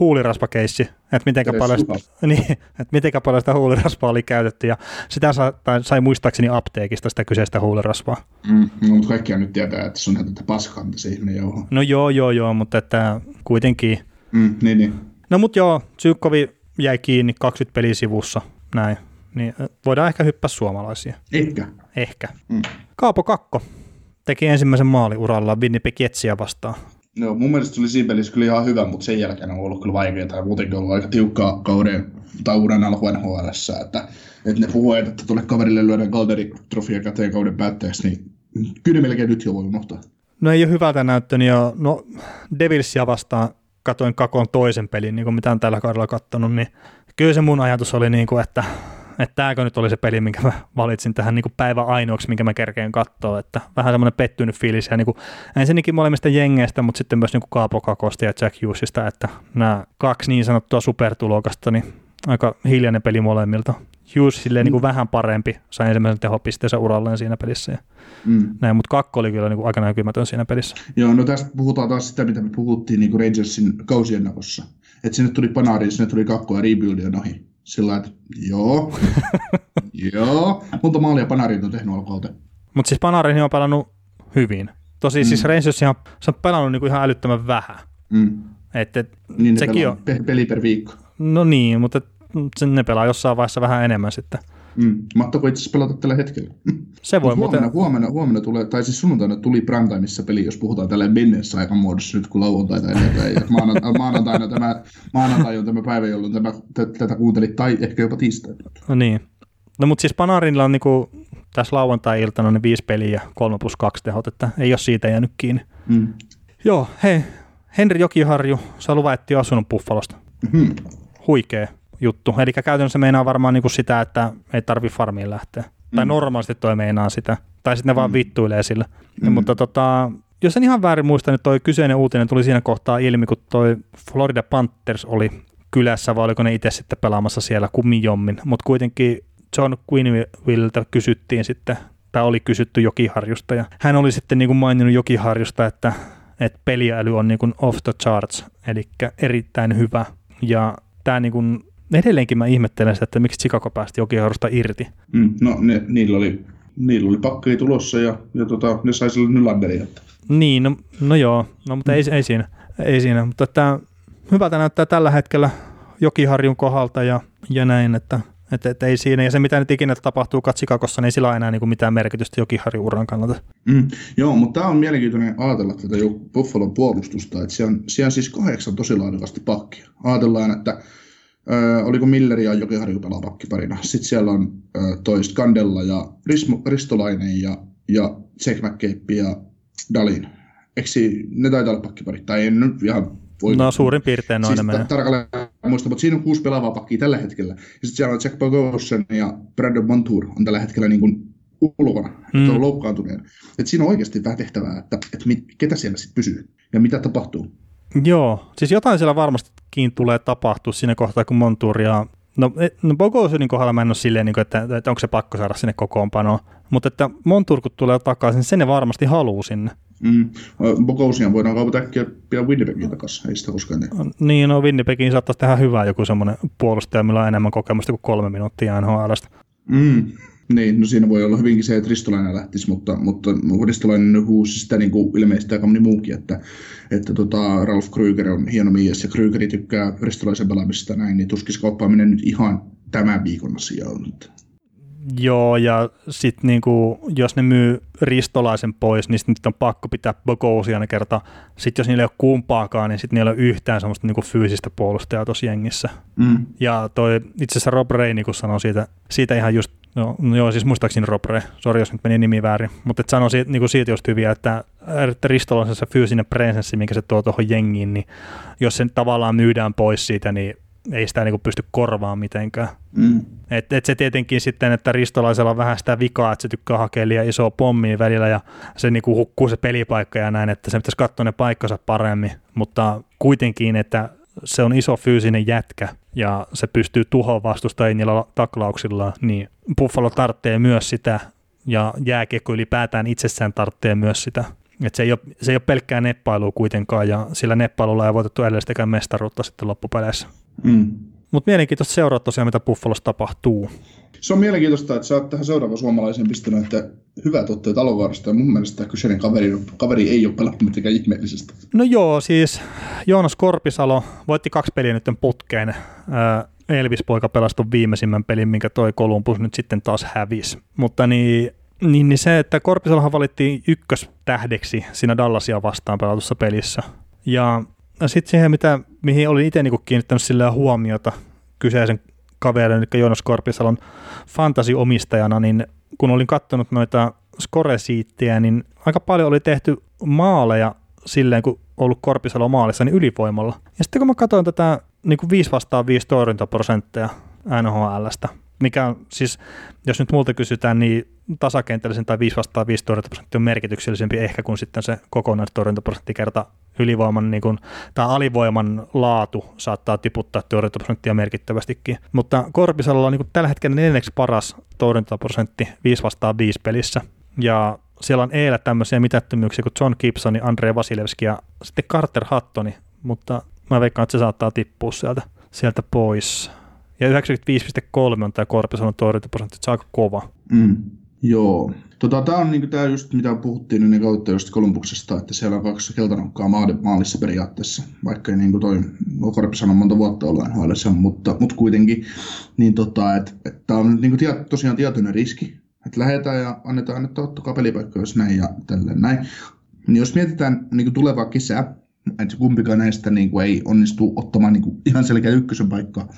huuliraspakeissi, että miten paljon, niin, että mitenkä paljon sitä huulirasvaa oli käytetty, ja sitä sai, sai muistaakseni apteekista sitä kyseistä huulirasvaa. Mm, no, mutta kaikkia nyt tietää, että se on tätä paskaa, mitä se ihminen jauhaa. No joo, joo, joo, mutta että kuitenkin. Mm, niin, niin. No mutta joo, Tsykkovi jäi kiinni 20 pelisivussa, näin. niin voidaan ehkä hyppää suomalaisia. Ehkä. Ehkä. Mm. Kaapo Kakko teki ensimmäisen maali urallaan Winnipeg Jetsiä vastaan. No, mun mielestä se oli siinä pelissä kyllä ihan hyvä, mutta sen jälkeen on ollut kyllä vaikeaa ja muutenkin ollut aika tiukkaa kauden tai uuden alku nhl että, että ne puhuu, että tuolle kaverille lyödään Calderi-trofia käteen kauden päätteeksi, niin kyllä melkein nyt jo voi unohtaa. No ei ole hyvältä näyttänyt ja no Devilsia vastaan katoin Kakon toisen pelin, niin kuin mitä on tällä kaudella katsonut, niin kyllä se mun ajatus oli, niin kuin, että että tämäkö nyt oli se peli, minkä mä valitsin tähän niin kuin päivän ainoaksi, minkä mä kerkeen katsoa, että vähän semmoinen pettynyt fiilis ja niin kuin, ensinnäkin molemmista jengeistä, mutta sitten myös niin kuin Kaapo Kakosta ja Jack Hughesista, että nämä kaksi niin sanottua supertulokasta, niin aika hiljainen peli molemmilta. Hughes silleen niin kuin vähän parempi, sai ensimmäisen tehopisteensä uralleen siinä pelissä. Ja mm. näin, mutta kakko oli kyllä niin kuin aika näkymätön siinä pelissä. Joo, no tästä puhutaan taas sitä, mitä me puhuttiin niin kuin Rangersin kausiennakossa. Että sinne tuli Panari, sinne tuli kakko ja rebuild ja nohi. Sillä että joo, joo, monta maalia Panarin on tehnyt alkauteen. Mutta siis Panarin on pelannut hyvin. Tosi siis mm. siis Rangers ihan, se on pelannut niinku ihan älyttömän vähän. Mm. Et, et, niin sekin on. peli per viikko. No niin, mutta ne pelaa jossain vaiheessa vähän enemmän sitten. Mm. Mahtoiko itse asiassa pelata tällä hetkellä? Se voi huomenna, muuten... huomenna, huomenna, tulee, tai siis sunnuntaina tuli primetimessa peli, jos puhutaan tällä mennessä aika muodossa nyt kun lauantaita eletään. Ja maanantaina, maanantaina tämä, maanantai on tämä päivä, jolloin tämä, tätä kuuntelit, tai ehkä jopa tiistai. No niin. No mutta siis Panarinilla on niinku, tässä lauantai-iltana ne viisi peliä ja kolme plus kaksi tehot, että ei ole siitä jäänyt kiinni. Mm. Joo, hei, Henri Jokiharju, sä luvaetti asunut Buffalosta. Mm-hmm. Huikea juttu. Eli käytännössä meinaa varmaan niinku sitä, että ei tarvi farmiin lähteä. Mm. Tai normaalisti toi meinaa sitä. Tai sitten ne vaan mm. vittuilee sillä. Mm. Mutta tota, jos en ihan väärin muista, niin toi kyseinen uutinen tuli siinä kohtaa ilmi, kun toi Florida Panthers oli kylässä, vai oliko ne itse sitten pelaamassa siellä kummijommin. Mutta kuitenkin John Quinvilleltä kysyttiin sitten, tai oli kysytty Jokiharjusta, ja hän oli sitten niin kuin maininnut Jokiharjusta, että, että peliäly on niin kuin off the charts, eli erittäin hyvä. Ja tämä niin kuin edelleenkin mä ihmettelen sitä, että miksi Chicago päästi Jokiharjusta irti. Mm, no ne, niillä oli niillä oli pakkeja tulossa ja, ja tota, ne sai sille Nylanderia. Niin, no, no joo, no, mutta ei, ei, siinä, ei siinä. Mutta että, hyvältä näyttää tällä hetkellä Jokiharjun kohdalta ja, ja näin, että että, että ei siinä, ja se mitä nyt ikinä tapahtuu Katsikakossa, niin sillä on enää niin kuin mitään merkitystä Jokiharjun uran kannalta. Mm, joo, mutta tämä on mielenkiintoinen ajatella tätä Buffalon puolustusta, että siellä on, siellä on siis kahdeksan tosi laadukasta pakkia. Ajatellaan, että Öö, oliko Milleri ja Jokiharju pelaa pakkiparina. Sitten siellä on öö, toi Skandella ja Rismo, Ristolainen ja, ja Jack McCabe ja Dalin. Eikö ne taitaa olla pakkiparit? Tai en nyt ihan voi... No suurin piirtein noin siis ta- tarkalleen muista, mutta siinä on kuusi pelaavaa pakkia tällä hetkellä. Ja sitten siellä on Jack Bogosen ja Brandon Montour on tällä hetkellä niin kuin ulkona, mm. että on loukkaantuneen. Et siinä on oikeasti vähän tehtävää, että, että mit, ketä siellä sitten pysyy ja mitä tapahtuu. Joo, siis jotain siellä varmastikin tulee tapahtua siinä kohtaa, kun Monturia No, e, no Bogosunin kohdalla mä en ole silleen, niin kuin, että, että onko se pakko saada sinne kokoonpanoon. Mutta että Montur kun tulee takaisin, sen ne varmasti haluaa sinne. Mm. Bogosian voidaan kaupata äkkiä pian Winnipegin takaisin, ei sitä koskaan. Niin, no Winnipegin saattaisi tehdä hyvää joku semmoinen puolustaja, millä on enemmän kokemusta kuin kolme minuuttia NHLstä. Mm. Niin, no siinä voi olla hyvinkin se, että Ristolainen lähtisi, mutta, mutta Ristolainen huusi sitä niin kuin ilmeisesti aika moni muukin, että, että tota, Ralf Krüger on hieno mies ja Krügeri tykkää Ristolaisen pelaamisesta näin, niin tuskin kauppaaminen nyt ihan tämän viikon asia on. Joo, ja sitten niinku, jos ne myy ristolaisen pois, niin sitten on pakko pitää Bogosiana kerta. Sitten jos niillä ei ole kumpaakaan, niin sitten niillä ei ole yhtään semmoista niinku fyysistä puolustajaa tuossa jengissä. Mm. Ja toi, itse asiassa Rob Ray niin sanoi siitä, siitä ihan just, no, no joo, siis muistaakseni Rob Ray, sori jos nyt meni nimi väärin, mutta et sanoi siitä, niinku siitä just hyviä, että, että ristolaisen se fyysinen presenssi, minkä se tuo tuohon jengiin, niin jos sen tavallaan myydään pois siitä, niin ei sitä niinku pysty korvaamaan mitenkään. Mm. Et, et se tietenkin sitten, että Ristolaisella on vähän sitä vikaa, että se tykkää hakea liian isoa pommia välillä ja se niinku hukkuu se pelipaikka ja näin, että se pitäisi katsoa ne paikkansa paremmin, mutta kuitenkin, että se on iso fyysinen jätkä ja se pystyy tuhoamaan vastustajia niillä taklauksilla, niin Buffalo tarvitsee myös sitä ja jääkiekko ylipäätään itsessään tarvitsee myös sitä. Et se, ei ole, se ei ole pelkkää neppailua kuitenkaan ja sillä neppailulla ei voitettu edellistäkään mestaruutta sitten loppupeleissä. Mm. Mutta mielenkiintoista seuraa tosiaan, mitä Buffalossa tapahtuu. Se on mielenkiintoista, että sä oot tähän seuraavaan suomalaiseen pistänyt, että hyvät otteet Alovaarasta ja mun mielestä tämä kyseinen kaveri, kaveri ei ole pelannut mitenkään ihmeellisestä. No joo, siis Joonas Korpisalo voitti kaksi peliä nyt putkeen. Elvis-poika pelastui viimeisimmän pelin, minkä toi Columbus nyt sitten taas hävisi. Mutta niin, niin, niin se, että Korpisellahan valittiin ykköstähdeksi siinä Dallasia vastaan pelatussa pelissä. Ja sitten siihen, mitä, mihin olin itse niinku kiinnittänyt sillä huomiota kyseisen kaverin, eli Joonas Korpisalon fantasiomistajana, niin kun olin katsonut noita score niin aika paljon oli tehty maaleja silleen, kun ollut Korpisalo maalissa, niin ylivoimalla. Ja sitten kun mä katsoin tätä niin kuin 5 vastaan 5 torjuntaprosentteja NHLstä, mikä on siis, jos nyt multa kysytään, niin tasakentällisen tai 5 vastaan 5 torjuntaprosentti on merkityksellisempi ehkä kuin sitten se kokonaistorjuntaprosentti kerta ylivoiman niin kuin, tai alivoiman laatu saattaa tiputtaa torjuntaprosenttia merkittävästikin. Mutta Korpisalolla on niin kuin tällä hetkellä neljänneksi paras torjuntaprosentti 5 vastaan 5 pelissä. Ja siellä on eellä tämmöisiä mitättömyyksiä kuin John Gibson, Andre Vasilevski ja sitten Carter Hattoni, mutta mä veikkaan, että se saattaa tippua sieltä, sieltä pois. Ja 95,3 on tämä Korpisalon torjuntaprosentti, se on aika kova. Mm. Joo. Tota, tämä on niinku tää just mitä puhuttiin ennen kautta just Kolumbuksesta, että siellä on kaksi keltanokkaa maalissa periaatteessa, vaikka ei niinku toi no, Korpisalo monta vuotta ollut NHL, mutta, mutta kuitenkin, niin tota, että et tämä on niinku tiet, tosiaan tietoinen riski, että lähdetään ja annetaan, että ottakaa pelipaikka, jos näin ja tälleen näin. Niin jos mietitään niin tulevaa kesää, että kumpikaan näistä niin kuin ei onnistu ottamaan niin kuin ihan selkeä ykkösen paikkaa.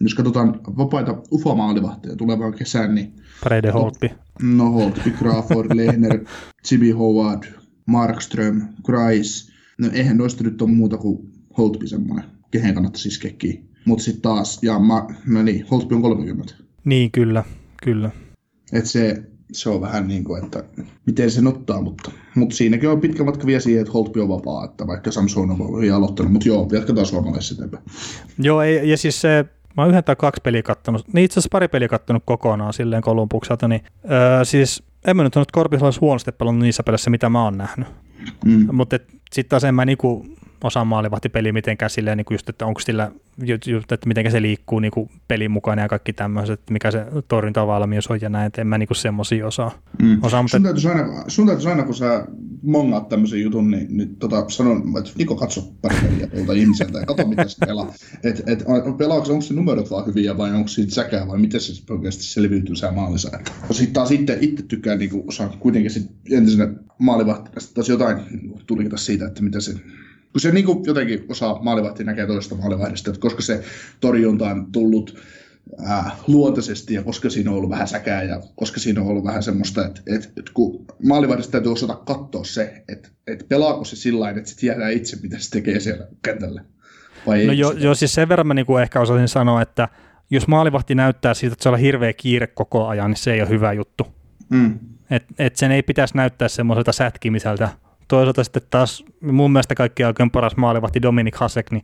Jos katsotaan vapaita ufa-maalivahteja tulevaan kesään, niin... Brede Holtby. No Holtby, Crawford, Lehner, Jimmy Howard, Markström, Kreis. No eihän noista nyt ole muuta kuin Holtby semmoinen, kehen kannattaisi iskeä Mutta sitten taas, ja ma, no niin, Holtby on 30. Niin, kyllä, kyllä. Et se, se on vähän niin kuin, että miten se ottaa, mutta, mutta siinäkin on pitkä matka vielä siihen, että Holtby on vapaa, että vaikka Samson on aloittanut, mutta joo, jatketaan suomalaisessa eteenpäin. Joo, ei, ja siis se, mä oon yhden tai kaksi peliä kattonut, niin itse asiassa pari peliä kattonut kokonaan silleen Kolumbukselta, niin öö, siis en mä nyt ole Korpisalaisessa huonosti pelannut niissä pelissä, mitä mä oon nähnyt. Mm. Mutta sitten taas en mä niinku osaa maalivahtipeliä mitenkään silleen, niin kuin just, että onko sillä, just, että miten se liikkuu niin kuin pelin mukana ja kaikki tämmöiset, mikä se torjuntavalmius on ja näin, että en mä niin kuin semmoisia osaa. Mm. osaa mutta... sun, täytyisi aina, sun täytyisi aina, kun sä mongaat tämmöisen jutun, niin, niin tota, sanon, että Niko katso pari peliä tuolta ihmiseltä ja katso, miten se pelaa. Et, et, pelaako, onko se numerot vaan hyviä vai onko siitä säkää vai miten se oikeasti selviytyy se maalissa. Sitten taas itse, itse tykkään niin kuin, osaa kuitenkin sit entisenä maalivahtina, taas jotain tuli siitä, että mitä se kun se niin kuin jotenkin osaa maalivahti näkee toista maalivahdista, että koska se torjunta on tullut äh, luontaisesti ja koska siinä on ollut vähän säkää ja koska siinä on ollut vähän semmoista, että, että, että kun maalivahdista täytyy osata katsoa se, että, että pelaako se sillä tavalla, että se tietää itse, mitä se tekee siellä kentällä. Vai no joo, jo, siis sen verran mä niin ehkä osasin sanoa, että jos maalivahti näyttää siltä, että se on hirveä kiire koko ajan, niin se ei ole hyvä juttu. Mm. Et, et sen ei pitäisi näyttää semmoiselta sätkimiseltä toisaalta sitten taas mun mielestä kaikki oikein paras maalivahti Dominik Hasek, niin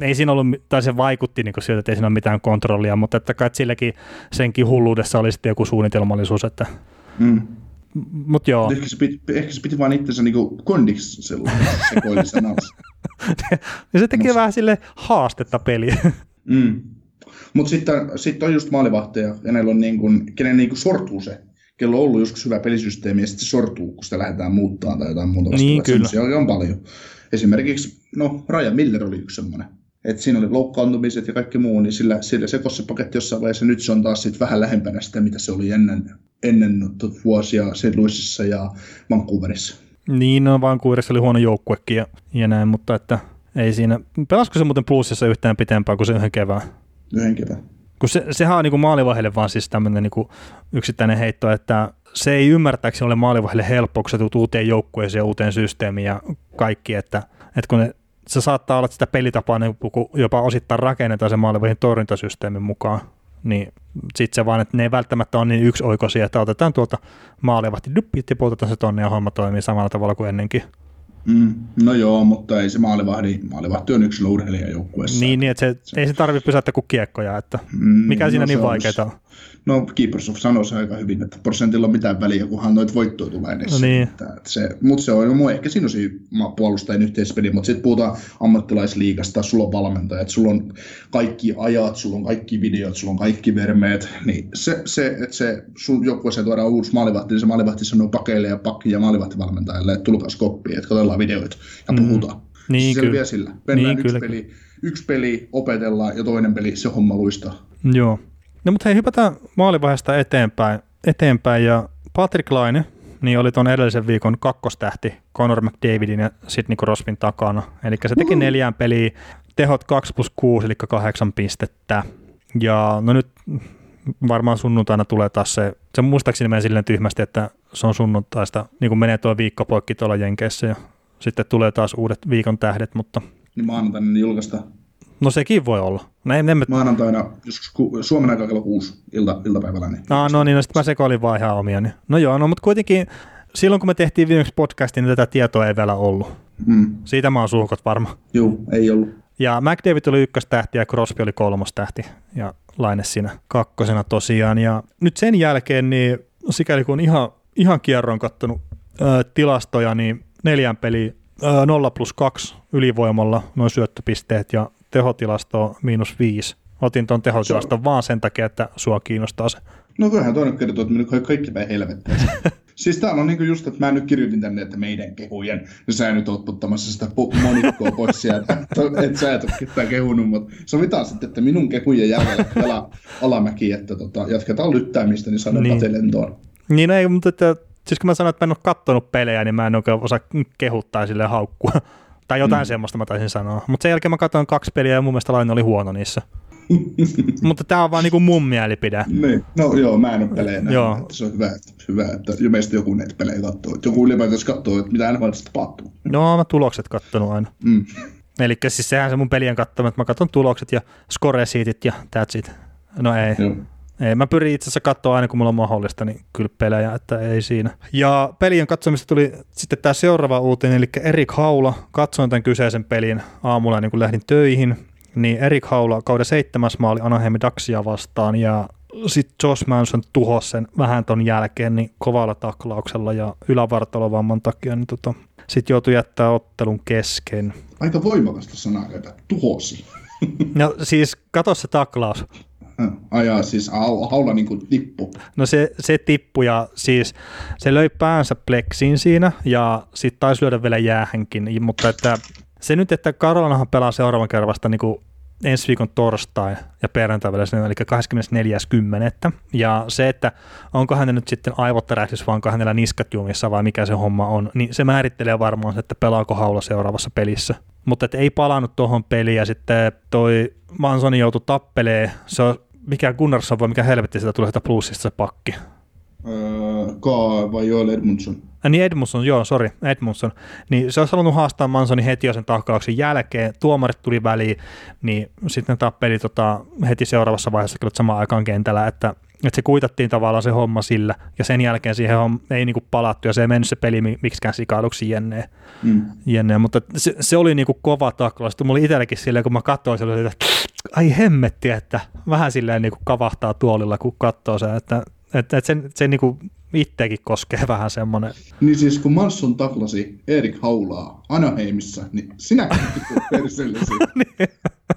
ei siinä ollut, tai se vaikutti niin siltä, että ei siinä ole mitään kontrollia, mutta että kai silläkin senkin hulluudessa oli sitten joku suunnitelmallisuus, että mm. Mut joo. Ehkä se piti, ehkä se piti vaan itsensä niinku kondiksi sekoillisen ja se tekee vähän sille haastetta peliä. Mm. Mutta sitten sit on just maalivahteja, ja näillä on niin kuin, kenen niin kuin sortuu se kello on ollut joskus hyvä pelisysteemi ja sitten se sortuu, kun sitä lähdetään muuttaa tai jotain muuta Niin, kyllä. on paljon. Esimerkiksi, no, Ryan Miller oli yksi semmoinen. että siinä oli loukkaantumiset ja kaikki muu, niin sillä, sillä sekosi se paketti jossain vaiheessa. Nyt se on taas sit vähän lähempänä sitä, mitä se oli ennen, ennen vuosia St. Louisissa ja Vancouverissa. Niin, no Vancouverissa oli huono joukkuekin ja, ja näin, mutta että ei siinä. Pelasko se muuten plussissa yhtään pitempään kuin se yhden kevään? Yhden kevään. Kun se, sehän on niin maalivahdelle vaan siis tämmöinen niin yksittäinen heitto, että se ei ymmärtääkseni ole maalivahdelle helppo, kun sä tulet uuteen joukkueeseen ja uuteen systeemiin ja kaikki, että, että kun ne, se saattaa olla, sitä pelitapaa niin jopa osittain rakennetaan sen maalivahdin torjuntasysteemin mukaan, niin sitten se vaan, että ne ei välttämättä ole niin yksioikoisia, että otetaan tuolta maalivahti duppi, tiputetaan se tonne ja homma toimii samalla tavalla kuin ennenkin. Mm, no joo, mutta ei se maalivahdi, maalivahti on yksilöurheilija joukkueessa. Niin, niin että se, se, ei se tarvitse pysäyttää kuin kiekkoja, että mm, mikä no siinä niin vaikeaa on. No of sanoi se aika hyvin, että prosentilla on mitään väliä, kunhan noita voittoja tulee edes. No niin. että, että se, mutta se on, no, ehkä siinä on siinä puolustajien yhteispeli, mutta sitten puhutaan ammattilaisliigasta, sulla on valmentaja, että sulla on kaikki ajat, sulla on kaikki videot, sulla on kaikki vermeet, niin se, se että se sun joukkueeseen tuodaan uusi maalivahti, niin se maalivahti sanoo pakeille ja pakki ja maalivahtivalmentajalle, että tulkaas koppiin, että katsotaan videoita ja mm. puhutaan. Niin, se selviää sillä. Mennään niin, yksi kyllä. peli, yksi peli opetellaan ja toinen peli se homma luistaa. Joo. No mutta hei, hypätään maalivaiheesta eteenpäin, eteenpäin ja Patrick Laine, niin oli tuon edellisen viikon kakkostähti Conor McDavidin ja Sidney Crosbyn takana. Eli se teki neljään peliä, tehot 2 plus 6, eli kahdeksan pistettä. Ja no nyt varmaan sunnuntaina tulee taas se, se muistaakseni menee silleen tyhmästi, että se on sunnuntaista, niin kuin menee tuo viikko poikki tuolla Jenkeissä ja sitten tulee taas uudet viikon tähdet, mutta... Niin maanantaina ne julkaistaan. No sekin voi olla. No, ei, emme... Maanantaina, joskus ku, Suomen aika kello 6 ilta, iltapäivällä. Niin ah, no niin, no sitten mä sekoilin vaan ihan omia. Niin. No joo, no mutta kuitenkin silloin kun me tehtiin viimeksi podcastin, niin tätä tietoa ei vielä ollut. Mm. Siitä mä oon suhkot varma. Joo, ei ollut. Ja McDavid oli ykköstähti ja Crosby oli kolmostähti ja Laine siinä kakkosena tosiaan. Ja nyt sen jälkeen, niin sikäli kun ihan, ihan kierron kattonut ää, tilastoja, niin neljän peli 0 plus 2 ylivoimalla noin syöttöpisteet ja tehotilasto miinus 5. Otin tuon tehotilaston vaan sen takia, että sua kiinnostaa se. No kyllähän toinen kertoo, että minun kaikki päin helvettiä. siis tää on niinku just, että mä nyt kirjoitin tänne, että meidän kehujen, ja sä nyt oot puttamassa sitä monikkoa pois sieltä, että sä et ole ketään kehunut, mutta sovitaan sitten, että minun kehujen jälkeen ala, alamäki, että tota, jatketaan lyttäämistä, niin saadaan niin. lentoon. Niin no ei, mutta että, siis kun mä sanoin, että mä en ole kattonut pelejä, niin mä en oikein osaa kehuttaa sille haukkua. Tai jotain mm. semmoista mä taisin sanoa. Mutta sen jälkeen mä katsoin kaksi peliä ja mun mielestä Laine oli huono niissä. Mutta tämä on vaan niinku mun mielipide. Niin. No joo, mä en ole pelejä nähnyt. Joo. Että se on hyvä, että, hyvä, että ilmeisesti joku näitä pelejä katsoo. Että joku ylipäätänsä katsoo, että mitä NHLista tapahtuu. No, mä tulokset kattonut aina. Mm. Eli siis sehän se mun pelien katsominen, että mä katson tulokset ja score ja that's it. No ei. Joo. Ei, mä pyrin itse asiassa katsoa aina, kun mulla on mahdollista, niin kyllä pelejä, että ei siinä. Ja pelien katsomista tuli sitten tämä seuraava uutinen, eli Erik Haula. Katsoin tämän kyseisen pelin aamulla, niin kun lähdin töihin niin Erik Haula kauden seitsemäs maali Anaheim Daxia vastaan ja sitten Josh Manson tuhosi sen vähän ton jälkeen niin kovalla taklauksella ja ylävartalovamman takia niin tota, sitten joutui jättää ottelun kesken. Aika voimakasta sanaa että tuhosi. No siis kato se taklaus. Ajaa siis haula niin kuin tippu. No se, se tippui ja siis se löi päänsä pleksiin siinä ja sitten taisi lyödä vielä jäähänkin, mutta että se nyt, että Karolanahan pelaa seuraavan kerran vasta niin kuin ensi viikon torstai ja perjantai vielä, eli 24.10. Ja se, että onko hän nyt sitten aivottärähdys vai onko hänellä niskat jumissa vai mikä se homma on, niin se määrittelee varmaan että pelaako haula seuraavassa pelissä. Mutta että ei palannut tuohon peliin ja sitten toi Mansoni joutui tappelee, se on mikä Gunnarsson vai mikä helvetti sitä tulee sitä plussista se pakki. Öö, K vai Joel Edmundson? Äh, niin Edmundson, joo, sorry, Edmundson. Niin se olisi halunnut haastaa Mansonin heti jo sen taklauksen jälkeen. Tuomarit tuli väliin, niin sitten tappeli tota, heti seuraavassa vaiheessa kyllä samaan aikaan kentällä, että, että se kuitattiin tavallaan se homma sillä, ja sen jälkeen siihen on, ei niinku palattu, ja se ei mennyt se peli miksikään sikailuksi jenneen. Mm. jenneen. Mutta se, se oli niinku kova taklaus. Sitten mulla oli itselläkin silleen, kun mä katsoin, oli, että ai hemmetti, että vähän silleen niinku kavahtaa tuolilla, kun katsoo sen, että että et sen, sen niinku itsekin koskee vähän semmoinen. Niin siis kun Mansson taklasi Erik Haulaa Anaheimissa, niin sinäkin perseelle niin.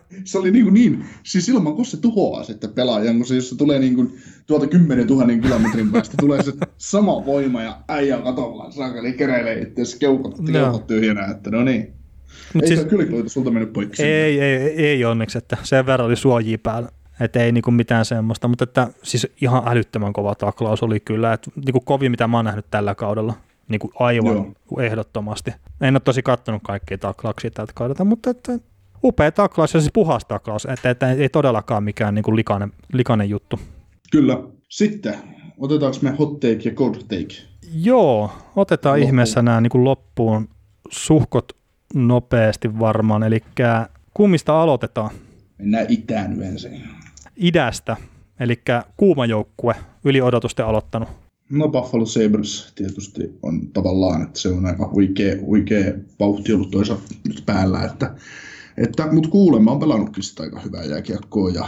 Se oli niin, kuin niin, siis ilman kun se tuhoaa sitten pelaajan, kun se, jos se tulee niin kuin tuolta 10 000 kilometrin päästä, tulee se sama voima ja äijä katolla, saakeli kereilee itse keukot, keukot tyhjänä, että no niin. Mut ei siis, kyllä sulta mennyt poikki. Ei, ei, ei, ei onneksi, että sen verran oli suojia päällä. Että ei niinku mitään semmoista, mutta että siis ihan älyttömän kova taklaus oli kyllä, että niinku kovin mitä mä oon nähnyt tällä kaudella, niinku aivan Joo. ehdottomasti. En ole tosi kattonut kaikkia taklauksia tältä kaudelta, mutta että upea taklaus ja siis puhas taklaus, että, että ei todellakaan mikään niinku likainen, likainen juttu. Kyllä. Sitten, otetaanko me hot take ja cold take? Joo, otetaan loppuun. ihmeessä nämä niin loppuun suhkot nopeasti varmaan, eli kummista aloitetaan? Mennään itään yleensä idästä, eli kuuma joukkue, yli odotusten aloittanut? No Buffalo Sabres tietysti on tavallaan, että se on aika huikea, huikea vauhti ollut toisaalta nyt päällä, että, että mutta kuulemma on pelannutkin sitä aika hyvää jääkiekkoa ja,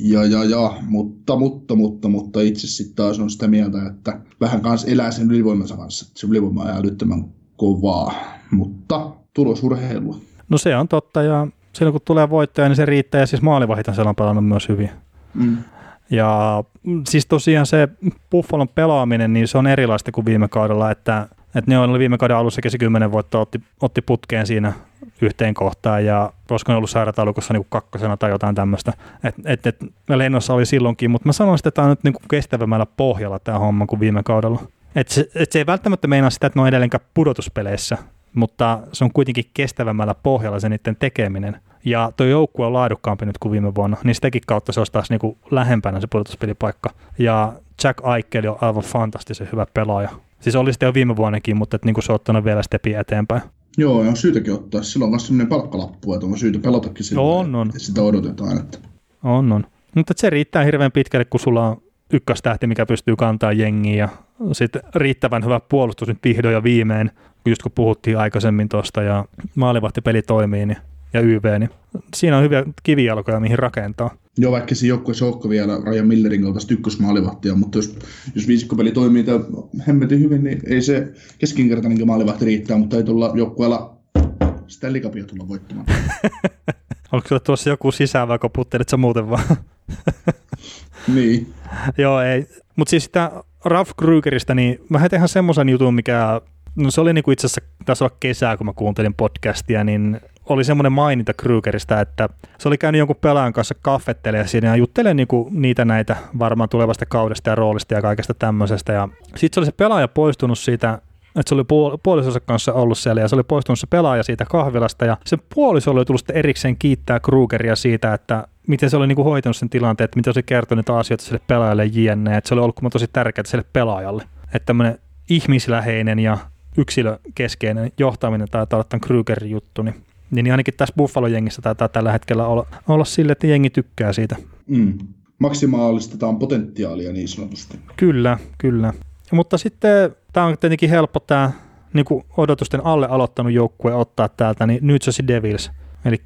ja, ja, ja, mutta, mutta, mutta, mutta itse sitten taas on sitä mieltä, että vähän kanssa elää sen ylivoimansa kanssa, se ylivoima on älyttömän kovaa, mutta tulosurheilua. No se on totta ja silloin kun tulee voittaja, niin se riittää, ja siis maalivahit siellä on pelannut myös hyvin. Mm. Ja siis tosiaan se Buffalon pelaaminen, niin se on erilaista kuin viime kaudella, että, että ne oli viime kauden alussa kesi kymmenen voittoa, otti, otti putkeen siinä yhteen kohtaan ja olisiko ne ollut sairataulukossa niin kakkosena tai jotain tämmöistä. Et, et, et, lennossa oli silloinkin, mutta mä sanoin, että tämä on nyt niin kuin kestävämmällä pohjalla tämä homma kuin viime kaudella. Et se, et se ei välttämättä meinaa sitä, että ne on edelleenkään pudotuspeleissä, mutta se on kuitenkin kestävämmällä pohjalla se niiden tekeminen. Ja tuo joukkue on laadukkaampi nyt kuin viime vuonna, niin sitäkin kautta se olisi taas niin kuin lähempänä se pudotuspelipaikka. Ja Jack Aikeli on aivan fantastisen hyvä pelaaja. Siis oli sitten jo viime vuonnakin, mutta niin kuin se on ottanut vielä stepi eteenpäin. Joo, on syytäkin ottaa. Sillä on myös sellainen palkkalappu, että on syytä pelatakin sillä, on, on. sitä odotetaan. Että... On, on. Mutta se riittää hirveän pitkälle, kun sulla on ykköstähti, mikä pystyy kantaa jengiä ja sitten riittävän hyvä puolustus nyt vihdoin ja viimein, just kun puhuttiin aikaisemmin tuosta ja maalivahtipeli toimii niin, ja YV, niin siinä on hyviä kivijalkoja, mihin rakentaa. Joo, vaikka se joukkueessa olekaan vielä Rajan Millerin kaltaista ykkösmaalivahtia, mutta jos, jos viisikkopeli toimii tai hemmetin hyvin, niin ei se keskinkertainen maalivahti riittää, mutta ei tulla joukkueella sitä likapia tulla voittamaan. Onko sulla tuossa joku sisään vai koputtelit sä muuten vaan? niin. Joo, ei. Mutta siis sitä Ralph Krugerista, niin mä tehdään semmoisen jutun, mikä, no se oli niinku itse asiassa, tässä olla kesää, kun mä kuuntelin podcastia, niin oli semmoinen maininta Krugerista, että se oli käynyt jonkun pelaajan kanssa kaffettelemaan siinä ja juttelee niinku niitä näitä varmaan tulevasta kaudesta ja roolista ja kaikesta tämmöisestä. Ja sitten se oli se pelaaja poistunut siitä että se oli puol- puolisonsa kanssa ollut siellä ja se oli poistunut se pelaaja siitä kahvilasta ja sen puoliso oli tullut sitten erikseen kiittää Krugeria siitä, että miten se oli niinku hoitanut sen tilanteen, että miten se oli kertonut asioita sille pelaajalle jne, että se oli ollut tosi tärkeää sille pelaajalle. Että tämmöinen ihmisläheinen ja yksilökeskeinen johtaminen taitaa olla tämän Krugerin juttu, niin niin ainakin tässä Buffalo-jengissä taitaa tällä hetkellä olla, olla sille, että jengi tykkää siitä. Mm. Maksimaalistetaan potentiaalia niin sanotusti. Kyllä, kyllä. Mutta sitten tämä on tietenkin helppo tämä niin kuin odotusten alle aloittanut joukkue ottaa täältä, niin New Jersey Devils. Eli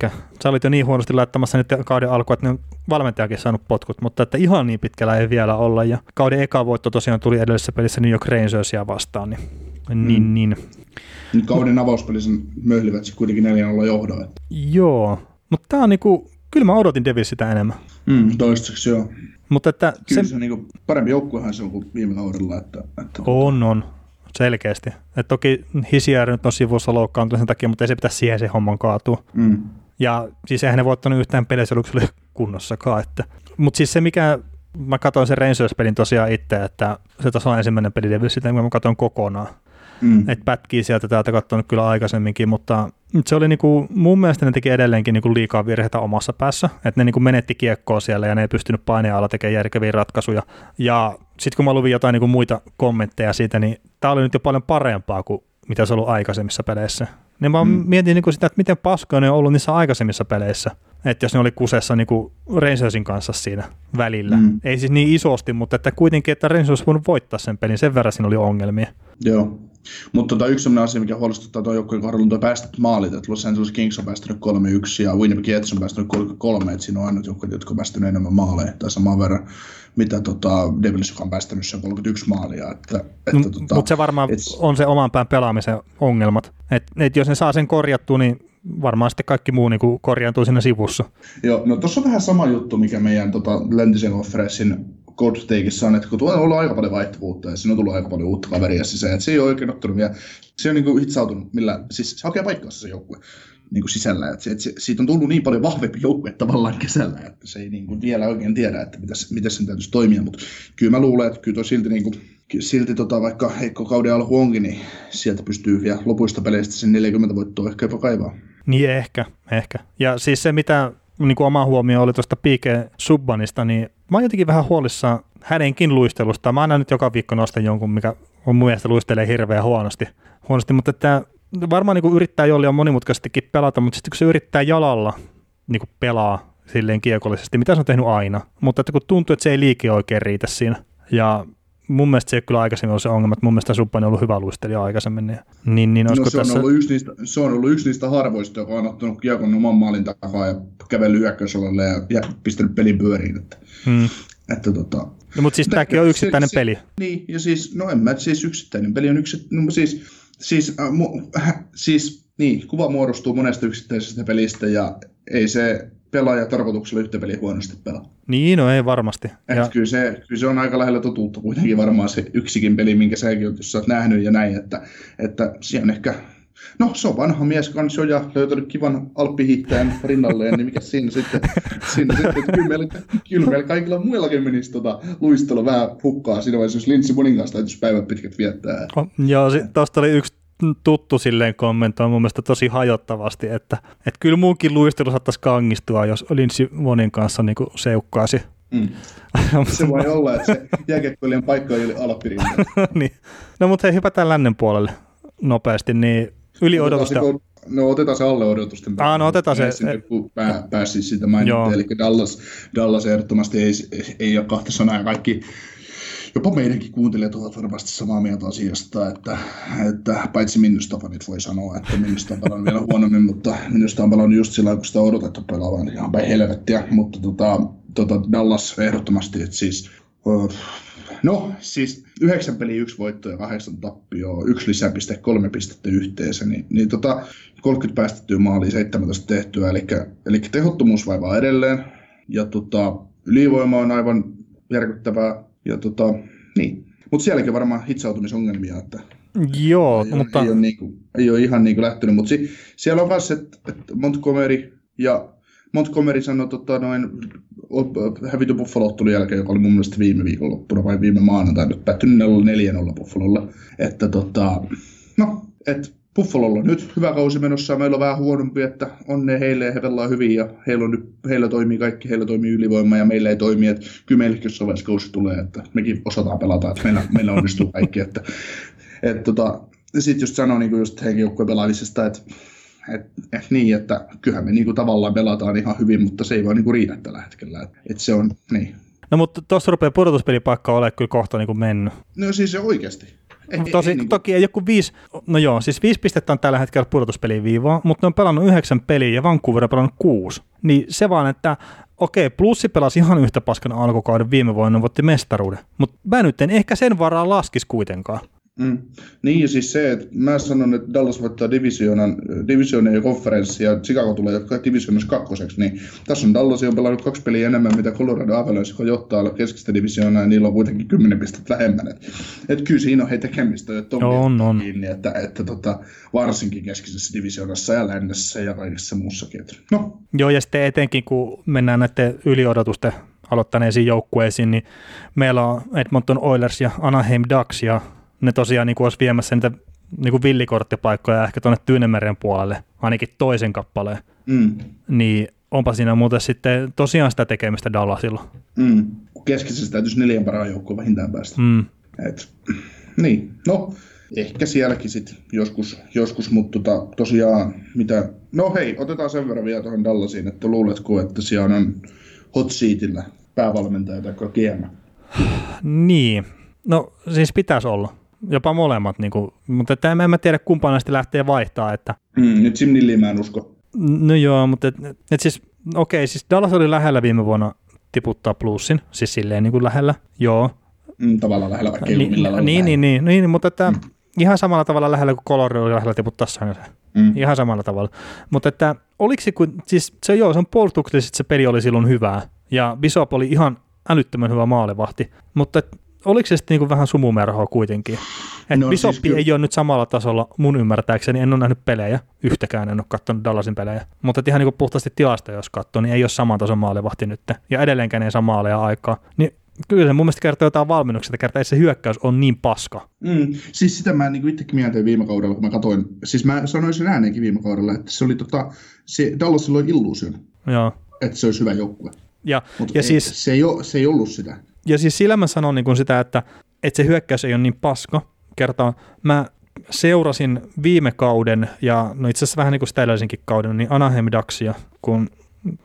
sä olit jo niin huonosti laittamassa nyt kauden alkua, että ne valmentajakin saanut potkut, mutta että ihan niin pitkällä ei vielä olla. Ja kauden eka voitto tosiaan tuli edellisessä pelissä New York Rangersia vastaan, niin, mm. niin, niin. Kauden avauspelissä möhlivät se kuitenkin 4 olla johdoa. Joo, mutta tämä on niinku, kyllä mä odotin Devilsiltä enemmän. Mm, toistaiseksi joo. Mutta että Kyllä se, se on niin parempi joukkuehan se on kuin viime kaudella. Että, että on, on. Selkeästi. Et toki Hisier nyt on sivussa loukkaantunut sen takia, mutta ei se pitäisi siihen se homman kaatua. Mm. Ja siis eihän ne voittanut yhtään pelissä, oliko se kunnossakaan. Että. Mutta siis se, mikä mä katsoin sen Rangers-pelin tosiaan itse, että se taas on ensimmäinen peli sitä mä katsoin kokonaan. Mm. Että pätkii sieltä täältä katsonut kyllä aikaisemminkin, mutta se oli niinku, mun mielestä ne teki edelleenkin niinku liikaa virheitä omassa päässä, että ne niinku menetti kiekkoa siellä ja ne ei pystynyt paineen alla tekemään järkeviä ratkaisuja. Ja sitten kun mä luvin jotain niinku muita kommentteja siitä, niin tämä oli nyt jo paljon parempaa kuin mitä se on ollut aikaisemmissa peleissä. Niin mä mm. mietin niinku sitä, että miten paskoja ne on ollut niissä aikaisemmissa peleissä. Että jos ne oli kusessa niinku Rangersin kanssa siinä välillä. Mm. Ei siis niin isosti, mutta että kuitenkin, että Rangers olisi voinut voittaa sen pelin, sen verran siinä oli ongelmia. Joo. Mutta tota, yksi sellainen asia, mikä huolestuttaa tuon joukkueen kohdalla, on tuo päästöt maalit. Että Los Angeles Kings on päästänyt 3-1 ja Winnipeg Jets on päästänyt 3 että siinä on ainut joukkueet, jotka on päästänyt enemmän maaleja tai samaan verran mitä tota, Devils, joka on päästänyt sen 31 maalia. Että, että, no, tota, Mutta se varmaan et, on se oman pään pelaamisen ongelmat. Et, et jos ne saa sen korjattua, niin varmaan sitten kaikki muu niin korjaantuu siinä sivussa. Joo, no tuossa on vähän sama juttu, mikä meidän tota, läntisen konferenssin Cold Stakeissa on, että kun tuolla on ollut aika paljon vaihtuvuutta ja siinä on tullut aika paljon uutta kaveria sisään, että se ei ole oikein ottanut vielä, se on niin hitsautunut, millä, siis se hakee paikkaansa se joukkue niin kuin sisällä, että, se, että se, siitä on tullut niin paljon vahvempi joukkue tavallaan kesällä, että se ei niin kuin vielä oikein tiedä, että mitäs, miten sen täytyisi toimia, mutta kyllä mä luulen, että kyllä silti, niin kuin, silti tota, vaikka heikko kauden alku onkin, niin sieltä pystyy vielä lopuista peleistä sen 40 voittoa ehkä jopa kaivaa. Niin ehkä, ehkä. Ja siis se, mitä niin kuin oma huomio oli tuosta P.K. Subbanista, niin mä oon jotenkin vähän huolissaan hänenkin luistelusta. Mä aina nyt joka viikko nostan jonkun, mikä on mun mielestä luistelee hirveän huonosti. huonosti mutta että varmaan niin kuin yrittää jollein monimutkaisestikin pelata, mutta sitten kun se yrittää jalalla niin kuin pelaa silleen kiekollisesti, mitä se on tehnyt aina, mutta että kun tuntuu, että se ei liike oikein riitä siinä. Ja mun mielestä se ei kyllä aikaisemmin ollut se ongelma, että mun mielestä Subban on ollut hyvä luistelija aikaisemmin. Niin, niin, niin no, se, on tässä... ollut yksi niistä, se on ollut yksi niistä harvoista, joka on ottanut kiekon oman maalin takaa ja kävellyt hyökkäysalalle ja, ja pistänyt pelin pyöriin. Että, hmm. että tota, no, mutta siis tämäkin on yksittäinen se, peli. Se, niin, ja siis, no en mä, siis yksittäinen peli on yksi, no siis, siis, äh, mu, äh, siis niin, kuva muodostuu monesta yksittäisestä pelistä ja ei se pelaaja tarkoituksella yhtä peliä huonosti pelaa. Niin, no ei varmasti. ja... kyllä, se, kyllä se on aika lähellä totuutta kuitenkin varmaan se yksikin peli, minkä säkin olet, jos olet nähnyt ja näin, että, että siellä on ehkä No, se on vanha mies kanssa ja löytänyt kivan alppihiihtäjän rinnalleen, niin mikä siinä sitten, siinä sitten että kyllä, meillä, kyllä meillä kaikilla muillakin menisi tota, luistelu vähän hukkaa siinä vaiheessa, jos Linssi Monin kanssa täytyisi päivän pitkät viettää. Oh, joo, tuosta oli yksi tuttu silleen kommentoi mun mielestä tosi hajottavasti, että, että kyllä muunkin luistelu saattaisi kangistua, jos Linssi Monin kanssa niin seukkaasi. Mm. se voi olla, että se jääkiekkoilijan paikka oli alppirinnalla. niin. No mutta hei, hypätään lännen puolelle nopeasti, niin yli odotusta. No otetaan se alle odotusten. Ah, no otetaan se. Sinne, kun pää, pääsi sitä mainittiin, eli Dallas, Dallas ehdottomasti ei, ei ole kahta sanaa, kaikki jopa meidänkin kuuntelijat ovat varmasti samaa mieltä asiasta, että, että paitsi minusta fanit voi sanoa, että minusta on pelannut vielä huonommin, mutta minusta on pelannut just sillä kun sitä on odotettu pelaavan ihan päin helvettiä, mutta tota, tota Dallas ehdottomasti, että siis No, siis yhdeksän peli, yksi voitto ja kahdeksan tappio, yksi lisäpiste, kolme pistettä yhteensä, niin, niin tota, 30 päästettyä maalia, 17 tehtyä, eli, eli tehottomuus vaivaa edelleen, ja tota, ylivoima on aivan järkyttävää, ja tota, niin. Mutta sielläkin varmaan hitsautumisongelmia, että Joo, ei mutta... Ole, ei, ole niinku, ei ole ihan niinku lähtenyt, mutta si, siellä on myös, että et Montgomery ja Montgomery sanoi tota, noin hävity Buffalo jälkeen, joka oli mun mielestä viime viikonloppuna vai viime maanantaina, nyt päättynyt 4-0 Buffalolla, että tota, no, että Buffalolla on nyt hyvä kausi menossa, meillä on vähän huonompi, että onne heille ja he pelaa hyvin ja heillä, on nyt, heillä toimii kaikki, heillä toimii ylivoima ja meillä ei toimi, että kyllä meillekin jossain kausi tulee, että mekin osataan pelata, että meillä, meillä onnistuu kaikki, että, että tota, sitten just sanoin niin just heidän joukkueen pelaamisesta, että et, et niin, että kyllähän me niinku tavallaan pelataan ihan hyvin, mutta se ei vaan niinku riitä tällä hetkellä. Et, et se on, niin. No mutta tuossa rupeaa pudotuspelipaikka olemaan kyllä kohta niinku mennyt. No siis se oikeasti. Tosi, niin toki ei joku viisi, no joo, siis viisi pistettä on tällä hetkellä pudotuspeliin viivaa, mutta ne on pelannut yhdeksän peliä ja Vancouver on pelannut kuusi. Niin se vaan, että okei, plussi pelasi ihan yhtä paskana alkukauden viime vuonna, voitti mestaruuden. Mutta mä nyt en ehkä sen varaa laskisi kuitenkaan. Mm. Niin ja siis se, että mä sanon, että Dallas voittaa divisioonan, divisioonan ja konferenssi ja Chicago tulee divisioonassa kakkoseksi, niin tässä on Dallas on pelannut kaksi peliä enemmän, mitä Colorado Avalanche, joka johtaa keskistä divisioonaa, ja niillä on kuitenkin kymmenen pistettä vähemmän. Että et kyllä siinä on heitä tekemistä, että on, on, on. Kiinni, että, että tota, varsinkin keskisessä divisioonassa ja lännessä ja kaikessa muussakin. No. Joo, ja sitten etenkin kun mennään näiden yliodotusten aloittaneisiin joukkueisiin, niin meillä on Edmonton Oilers ja Anaheim Ducks ja ne tosiaan niin kuin olisi viemässä niitä niin kuin villikorttipaikkoja ehkä tuonne Tyynemeren puolelle, ainakin toisen kappaleen, mm. niin onpa siinä muuten sitten tosiaan sitä tekemistä Dallasilla. Mm. Keskisessä täytyisi neljän parhaan joukkoon vähintään päästä. Mm. Et, niin, no ehkä sielläkin sitten joskus, joskus mutta tota, tosiaan mitä... No hei, otetaan sen verran vielä tuohon Dallasiin, että luuletko, että siellä on hot seatillä päävalmentaja tai GM? Niin, no siis pitäisi olla jopa molemmat, niin kuin, mutta että en mä tiedä kumpaan näistä lähtee vaihtaa. Että... Mm, nyt Sim Nilliin mä en usko. No joo, mutta et, et siis, okei, siis Dallas oli lähellä viime vuonna tiputtaa plussin, siis silleen niin kuin lähellä, joo. Mm, tavallaan lähellä, vaikka ei niin, millä niin, niin, niin, niin, niin, mutta että mm. ihan samalla tavalla lähellä kuin Colorado oli lähellä tiputtaa Sanse. Mm. Ihan samalla tavalla. Mutta että oliko se, kun, siis se joo, se on puolustuksellisesti se peli oli silloin hyvää, ja Bishop oli ihan älyttömän hyvä maalivahti, mutta oliko se sitten niinku vähän sumumerhoa kuitenkin? Et no, Bisoppi siis ei ole nyt samalla tasolla mun ymmärtääkseni, en ole nähnyt pelejä, yhtäkään en ole katsonut Dallasin pelejä, mutta ihan niinku puhtaasti tilasta jos katsoo, niin ei ole saman tason maalivahti nyt, ja edelleenkään ei saa maaleja aikaa, niin kyllä se mun mielestä kertoo jotain valmennuksesta, kertaa, että se hyökkäys on niin paska. Mm, siis sitä mä niin itsekin mietin viime kaudella, kun mä katsoin, siis mä sanoin sen ääneenkin viime kaudella, että se oli tota, se Dallasilla oli illuusion, Joo. että se olisi hyvä joukkue. Ja, Mut ja ei, siis, se, ei ole, se ei ollut sitä ja siis sillä mä sanon niin kuin sitä, että, että se hyökkäys ei ole niin paska. Kertaa mä seurasin viime kauden, ja no itse asiassa vähän niin kuin sitä edellisenkin kauden, niin Anaheim Ducksia, kun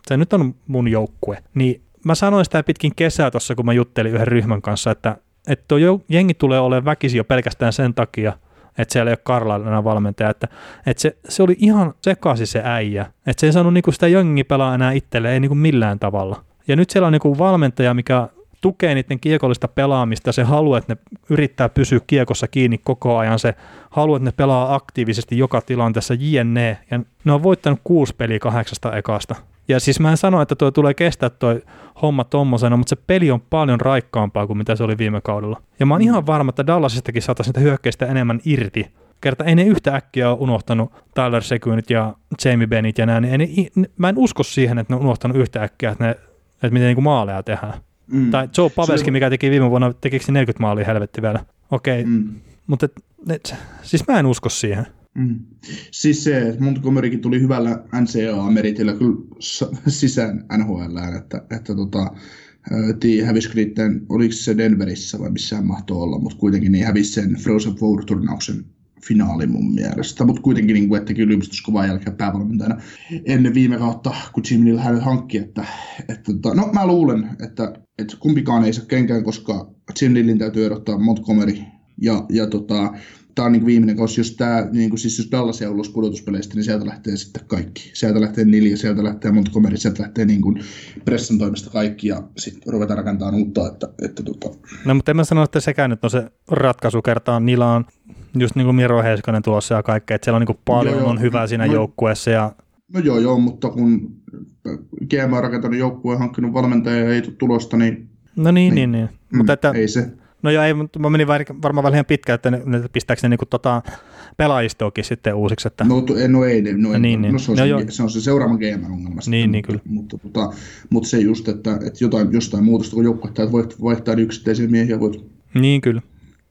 se nyt on mun joukkue, niin mä sanoin sitä pitkin kesää tuossa, kun mä juttelin yhden ryhmän kanssa, että, että tuo jengi tulee olemaan väkisi jo pelkästään sen takia, että siellä ei ole Karla enää valmentaja, että, että se, se, oli ihan sekaisin se äijä, että se ei saanut niinku sitä jengi pelaa enää itselleen, ei niinku millään tavalla. Ja nyt siellä on niinku valmentaja, mikä tukee niiden kiekollista pelaamista, se haluaa, että ne yrittää pysyä kiekossa kiinni koko ajan, se haluaa, että ne pelaa aktiivisesti joka tilanteessa jne. Ja ne on voittanut kuusi peliä kahdeksasta ekasta. Ja siis mä en sano, että tuo tulee kestää tuo homma tommosena, mutta se peli on paljon raikkaampaa kuin mitä se oli viime kaudella. Ja mä oon ihan varma, että Dallasistakin saataisiin sitä hyökkäistä enemmän irti kerta ei ne yhtä äkkiä ole unohtanut Tyler Seguinit ja Jamie Bennett ja näin, niin ne, mä en usko siihen, että ne on unohtanut yhtä äkkiä, että, ne, että miten niin kuin maaleja tehdään. Mm. Tai Joe Paveski, mikä teki viime vuonna, tekikö 40 maalia helvetti vielä. Okei, okay. mm. mutta siis mä en usko siihen. Mm. Siis se, Montgomerykin tuli hyvällä NCAA-meritillä kyllä sisään NHL, että, että tota, tii, hävisikö niiden, oliko se Denverissä vai missä hän mahtoi olla, mutta kuitenkin niin hävisi sen Frozen Four-turnauksen finaali mun mielestä, mutta kuitenkin niin kuin, että yliopistossa kovaa jälkeen päävalmentajana ennen viime kautta, kun Jim Neal hänet hankki, että, että tota, no mä luulen, että, että kumpikaan ei saa kenkään, koska Jim Nealin täytyy erottaa Montgomery ja, ja tota, tämä on niin viimeinen kausi, jos, tämä, niin kuin, siis jos Dallas jää ulos pudotuspeleistä, niin sieltä lähtee sitten kaikki. Sieltä lähtee Nilja, sieltä lähtee Montgomery, sieltä lähtee niin kuin pressan toimesta kaikki ja sitten ruvetaan rakentamaan uutta. Että, että tota. No mutta en mä sano, että sekään nyt on se ratkaisu kertaa. Niillä on just niin kuin Miro Heiskanen tulossa ja kaikkea, että siellä on niin kuin paljon joo, on hyvää siinä no, joukkueessa. Ja... No joo, joo, mutta kun GM on rakentanut joukkueen, hankkinut valmentaja ja ei tule tulosta, niin... No niin, niin, niin. niin. Mm, mutta että, ei se. No joo, ei, mutta mä menin varmaan vähän pitkään, että ne, ne pistääkö ne niinku tota pelaajistoakin sitten uusiksi. Että... No, no ei, no, niin, no, niin. se, on no, se, se, on se seuraavan GM-ongelma. Niin, niin kyllä. Mutta, mutta, mutta, se just, että, että jotain, jostain muutosta, kun joukkuetta, että voit vaihtaa yksittäisiä miehiä, voit... Niin, kyllä.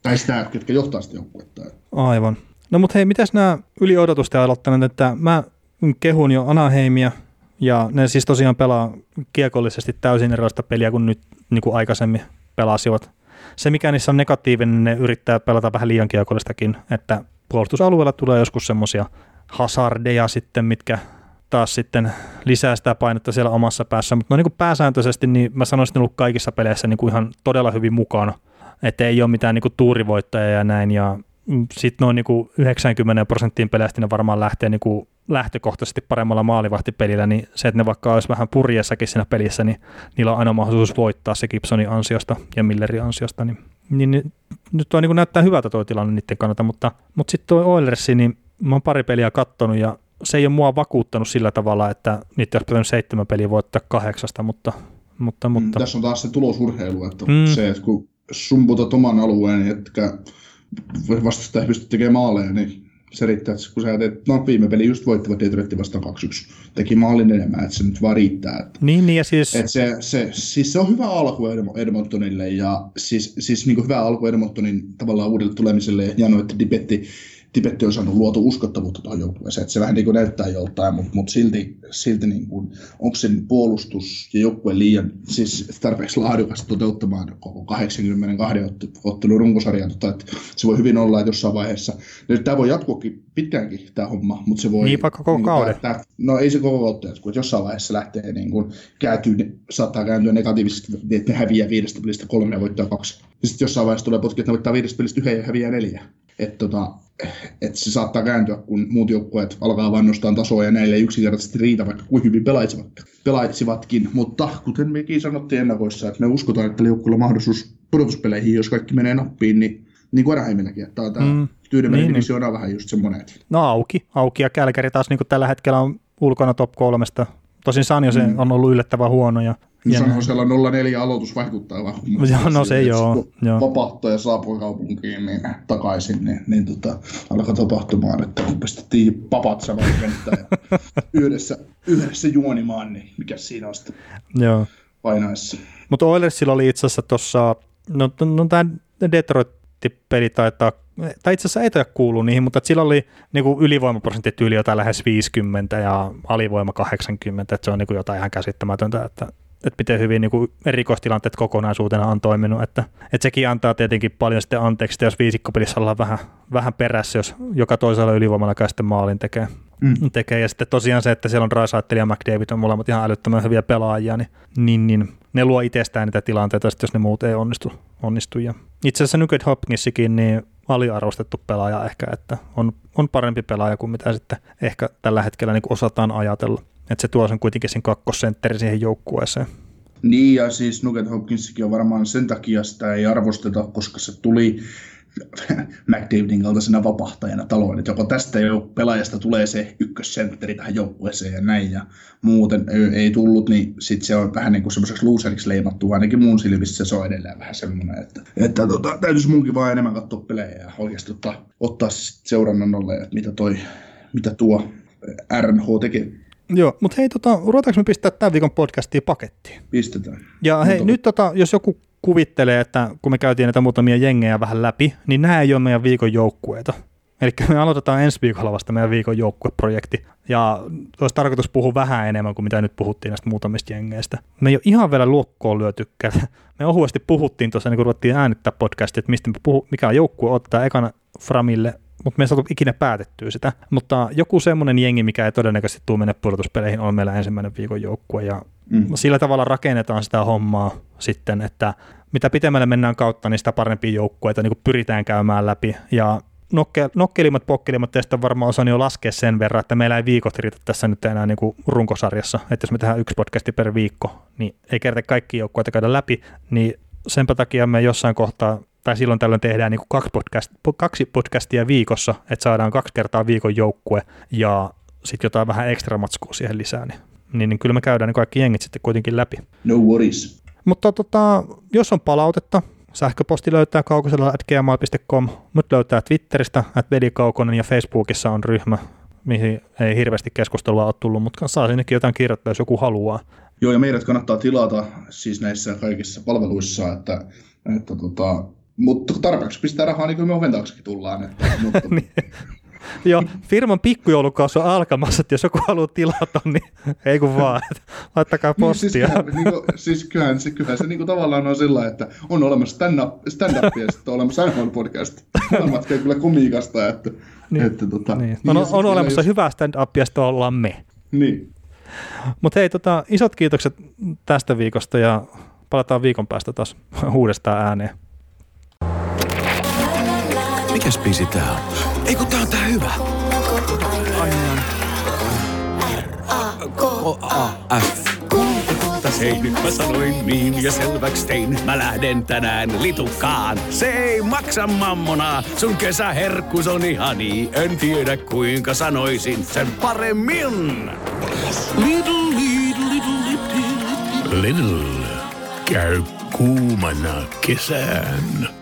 Tai sitä, ketkä johtaa sitä joukkuetta. Aivan. No mutta hei, mitäs nämä yli odotusten aloittaneet, että mä kehun jo Anaheimia, ja ne siis tosiaan pelaa kiekollisesti täysin erilaista peliä kuin nyt niin kuin aikaisemmin pelasivat se, mikä niissä on negatiivinen, ne yrittää pelata vähän liian kiekollistakin, että puolustusalueella tulee joskus semmoisia hazardeja sitten, mitkä taas sitten lisää sitä painetta siellä omassa päässä, mutta no niin kuin pääsääntöisesti niin mä sanoisin, että ne ollut kaikissa peleissä niin kuin ihan todella hyvin mukana, että ei ole mitään niin kuin tuurivoittajia ja näin, ja sitten noin niin kuin 90 prosenttiin peleistä ne varmaan lähtee niin kuin lähtökohtaisesti paremmalla maalivahtipelillä, niin se, että ne vaikka olisi vähän purjessakin siinä pelissä, niin niillä on aina mahdollisuus voittaa se Gibsonin ansiosta ja Millerin ansiosta, niin, niin, niin nyt tuo niin näyttää hyvältä tuo tilanne niiden kannalta, mutta, mutta sitten tuo Oilersi, niin mä oon pari peliä kattonut ja se ei ole mua vakuuttanut sillä tavalla, että niitä olisi pitänyt seitsemän peliä voittaa kahdeksasta, mutta, mutta, mutta. Mm, tässä on taas se tulosurheilu, että mm. se, että kun sumputat oman alueen, etkä vastustaja pysty tekemään maaleja, niin se riittää, että kun sä teet, no viime peli just voittivat Detroitin vastaan 2-1, teki maalin enemmän, että se nyt vaan riittää. Että, niin, niin ja siis... Että se, se, siis se on hyvä alku Edmontonille ja siis, siis niin kuin hyvä alku Edmontonin tavallaan uudelle tulemiselle ja hienoa, että Dipetti Tibetti on saanut luotu uskottavuutta tuohon joukkueeseen, että se vähän niin kuin näyttää joltain, mutta, mutta silti, silti niin kuin, onko sen puolustus ja joukkue liian siis tarpeeksi laadukas toteuttamaan koko 82 ottelun runkosarjan, tota, että se voi hyvin olla, että jossain vaiheessa, nyt tämä voi jatkuakin pitkäänkin tämä homma, mutta se voi... Niin vaikka koko niin, kauden. Tämä, no ei se koko kautta, että jossain vaiheessa lähtee niin kuin, kääntyy, saattaa kääntyä negatiivisesti, että ne häviää viidestä pelistä kolme ja voittaa kaksi. Ja sitten jossain vaiheessa tulee potki, että ne voittaa viidestä pelistä yhden ja häviää neljä. Että tota, et se saattaa kääntyä, kun muut joukkueet alkaa vain nostaa tasoa ja näille ei yksinkertaisesti riitä, vaikka kuin hyvin pelaisivat, pelaisivatkin. Mutta kuten mekin sanottiin ennakoissa, että me uskotaan, että joukkueella on mahdollisuus pudotuspeleihin, jos kaikki menee nappiin, niin niin kuin Anaheimillakin, että tämä mm, Tyynemeren niin, divisioona niin. vähän just semmoinen. No auki, auki ja Kälkäri taas niin kuin tällä hetkellä on ulkona top kolmesta. Tosin Sanjo mm. on ollut yllättävän huono ja niin siellä 04 aloitus vaikuttaa vähän. Joo, no se joo. joo. Vapahtaja saapui kaupunkiin niin takaisin, niin, niin tota, alkoi tapahtumaan, että kun pistettiin papat samaan kenttään ja yhdessä, yhdessä juonimaan, niin mikä siinä on sitten joo. painaessa. Mutta Oilersilla oli itse asiassa tuossa, no, no tämä Detroit-peli taitaa tai itse asiassa ei taida kuulu niihin, mutta sillä oli niin kuin ylivoimaprosentti tyyli jotain lähes 50 ja alivoima 80, että se on niin kuin jotain ihan käsittämätöntä, että että miten hyvin niin kuin erikoistilanteet kokonaisuutena on toiminut. Että, että sekin antaa tietenkin paljon sitten anteeksi, jos viisikkopelissä ollaan vähän, vähän perässä, jos joka toisella ylivoimalla käy sitten maalin tekee. Mm. tekee. Ja sitten tosiaan se, että siellä on Drysaitel ja McDavid on molemmat ihan älyttömän hyviä pelaajia, niin, niin, niin ne luo itsestään niitä tilanteita, sitten jos ne muut ei onnistu. onnistu. Ja itse asiassa Nugget Hopkinsikin niin aliarvostettu pelaaja ehkä, että on, on parempi pelaaja kuin mitä sitten ehkä tällä hetkellä niin osataan ajatella. Että se tuo sen kuitenkin sen kakkosentteri siihen joukkueeseen. Niin, ja siis Nugget Hopkinsikin on varmaan sen takia sitä ei arvosteta, koska se tuli McDavidin kaltaisena vapahtajana taloon, että joko tästä jo pelaajasta tulee se ykkössentteri tähän joukkueeseen ja näin, ja muuten ei tullut, niin sitten se on vähän niin kuin semmoiseksi loseriksi leimattu, ainakin mun silmissä se on edelleen vähän semmoinen, että, että tota, täytyisi munkin vaan enemmän katsoa pelejä ja oikeasti ottaa, ottaa seurannan alle, että mitä, toi, mitä tuo RNH tekee. Joo, mutta hei, tota, ruvetaanko me pistää tämän viikon podcastia pakettiin? Pistetään. Ja hei, nyt tota, jos joku kuvittelee, että kun me käytiin näitä muutamia jengejä vähän läpi, niin nämä ei ole meidän viikon joukkueita. Eli me aloitetaan ensi viikolla vasta meidän viikon joukkueprojekti. Ja olisi tarkoitus puhua vähän enemmän kuin mitä nyt puhuttiin näistä muutamista jengeistä. Me ei ole ihan vielä luokkoon lyöty. Me ohuesti puhuttiin tuossa, niin kun ruvettiin äänittää podcastia, että mistä me puhu, mikä joukkue ottaa ekana Framille mutta me ei saatu ikinä päätettyä sitä. Mutta joku semmoinen jengi, mikä ei todennäköisesti tule mennä pudotuspeleihin, on meillä ensimmäinen viikon joukkue. Ja mm. sillä tavalla rakennetaan sitä hommaa sitten, että mitä pitemmälle mennään kautta, niin sitä parempia joukkueita niin pyritään käymään läpi. Ja nokke, nokkelimmat, pokkelimmat teistä varmaan osaan jo laskea sen verran, että meillä ei viikot riitä tässä nyt enää niin kuin runkosarjassa. Että jos me tehdään yksi podcasti per viikko, niin ei kerta kaikki joukkueita käydä läpi, niin senpä takia me jossain kohtaa tai silloin tällöin tehdään niin kuin kaksi, podcast, kaksi podcastia viikossa, että saadaan kaksi kertaa viikon joukkue ja sitten jotain vähän ekstra matskua siihen lisää, niin, niin, niin kyllä me käydään ne kaikki jengit sitten kuitenkin läpi. No worries. Mutta tota, jos on palautetta, sähköposti löytää kaukosella at gmail.com, mut löytää Twitteristä at velikaukonen ja Facebookissa on ryhmä, mihin ei hirveästi keskustelua ole tullut, mutta saa sinnekin jotain kirjoittaa, jos joku haluaa. Joo, ja meidät kannattaa tilata siis näissä kaikissa palveluissa, että, että tota, mutta tarpeeksi pistää rahaa, niin kuin me oven tullaan. Että, mutta... niin. Joo, firman pikkujoulukausi on alkamassa, että jos joku haluaa tilata, niin ei kun vaan, laittakaa postia. Niin, siis, kyllähän, niin kuin, siis kyllähän se, kyllähän se niin kuin tavallaan on sillä että on olemassa stand-up, stand-up ja sitten on olemassa NHL podcast. Molemmat kyllä komiikasta, että, niin, että tota, niin. On, on, on olemassa jos... hyvä stand-up ja sitten ollaan me. Niin. Mutta hei, tota, isot kiitokset tästä viikosta ja palataan viikon päästä taas uudestaan ääneen. Mikäs biisi tää on? Ei kun tää on tää hyvä. R-A-K-A-F. Hei, nyt mä sanoin niin ja selväks tein. Mä lähden tänään litukaan. Se ei maksa mammona. Sun kesäherkkus on ihani. En tiedä kuinka sanoisin sen paremmin. Little, little, little, little. Little. Käy kuumana kesään.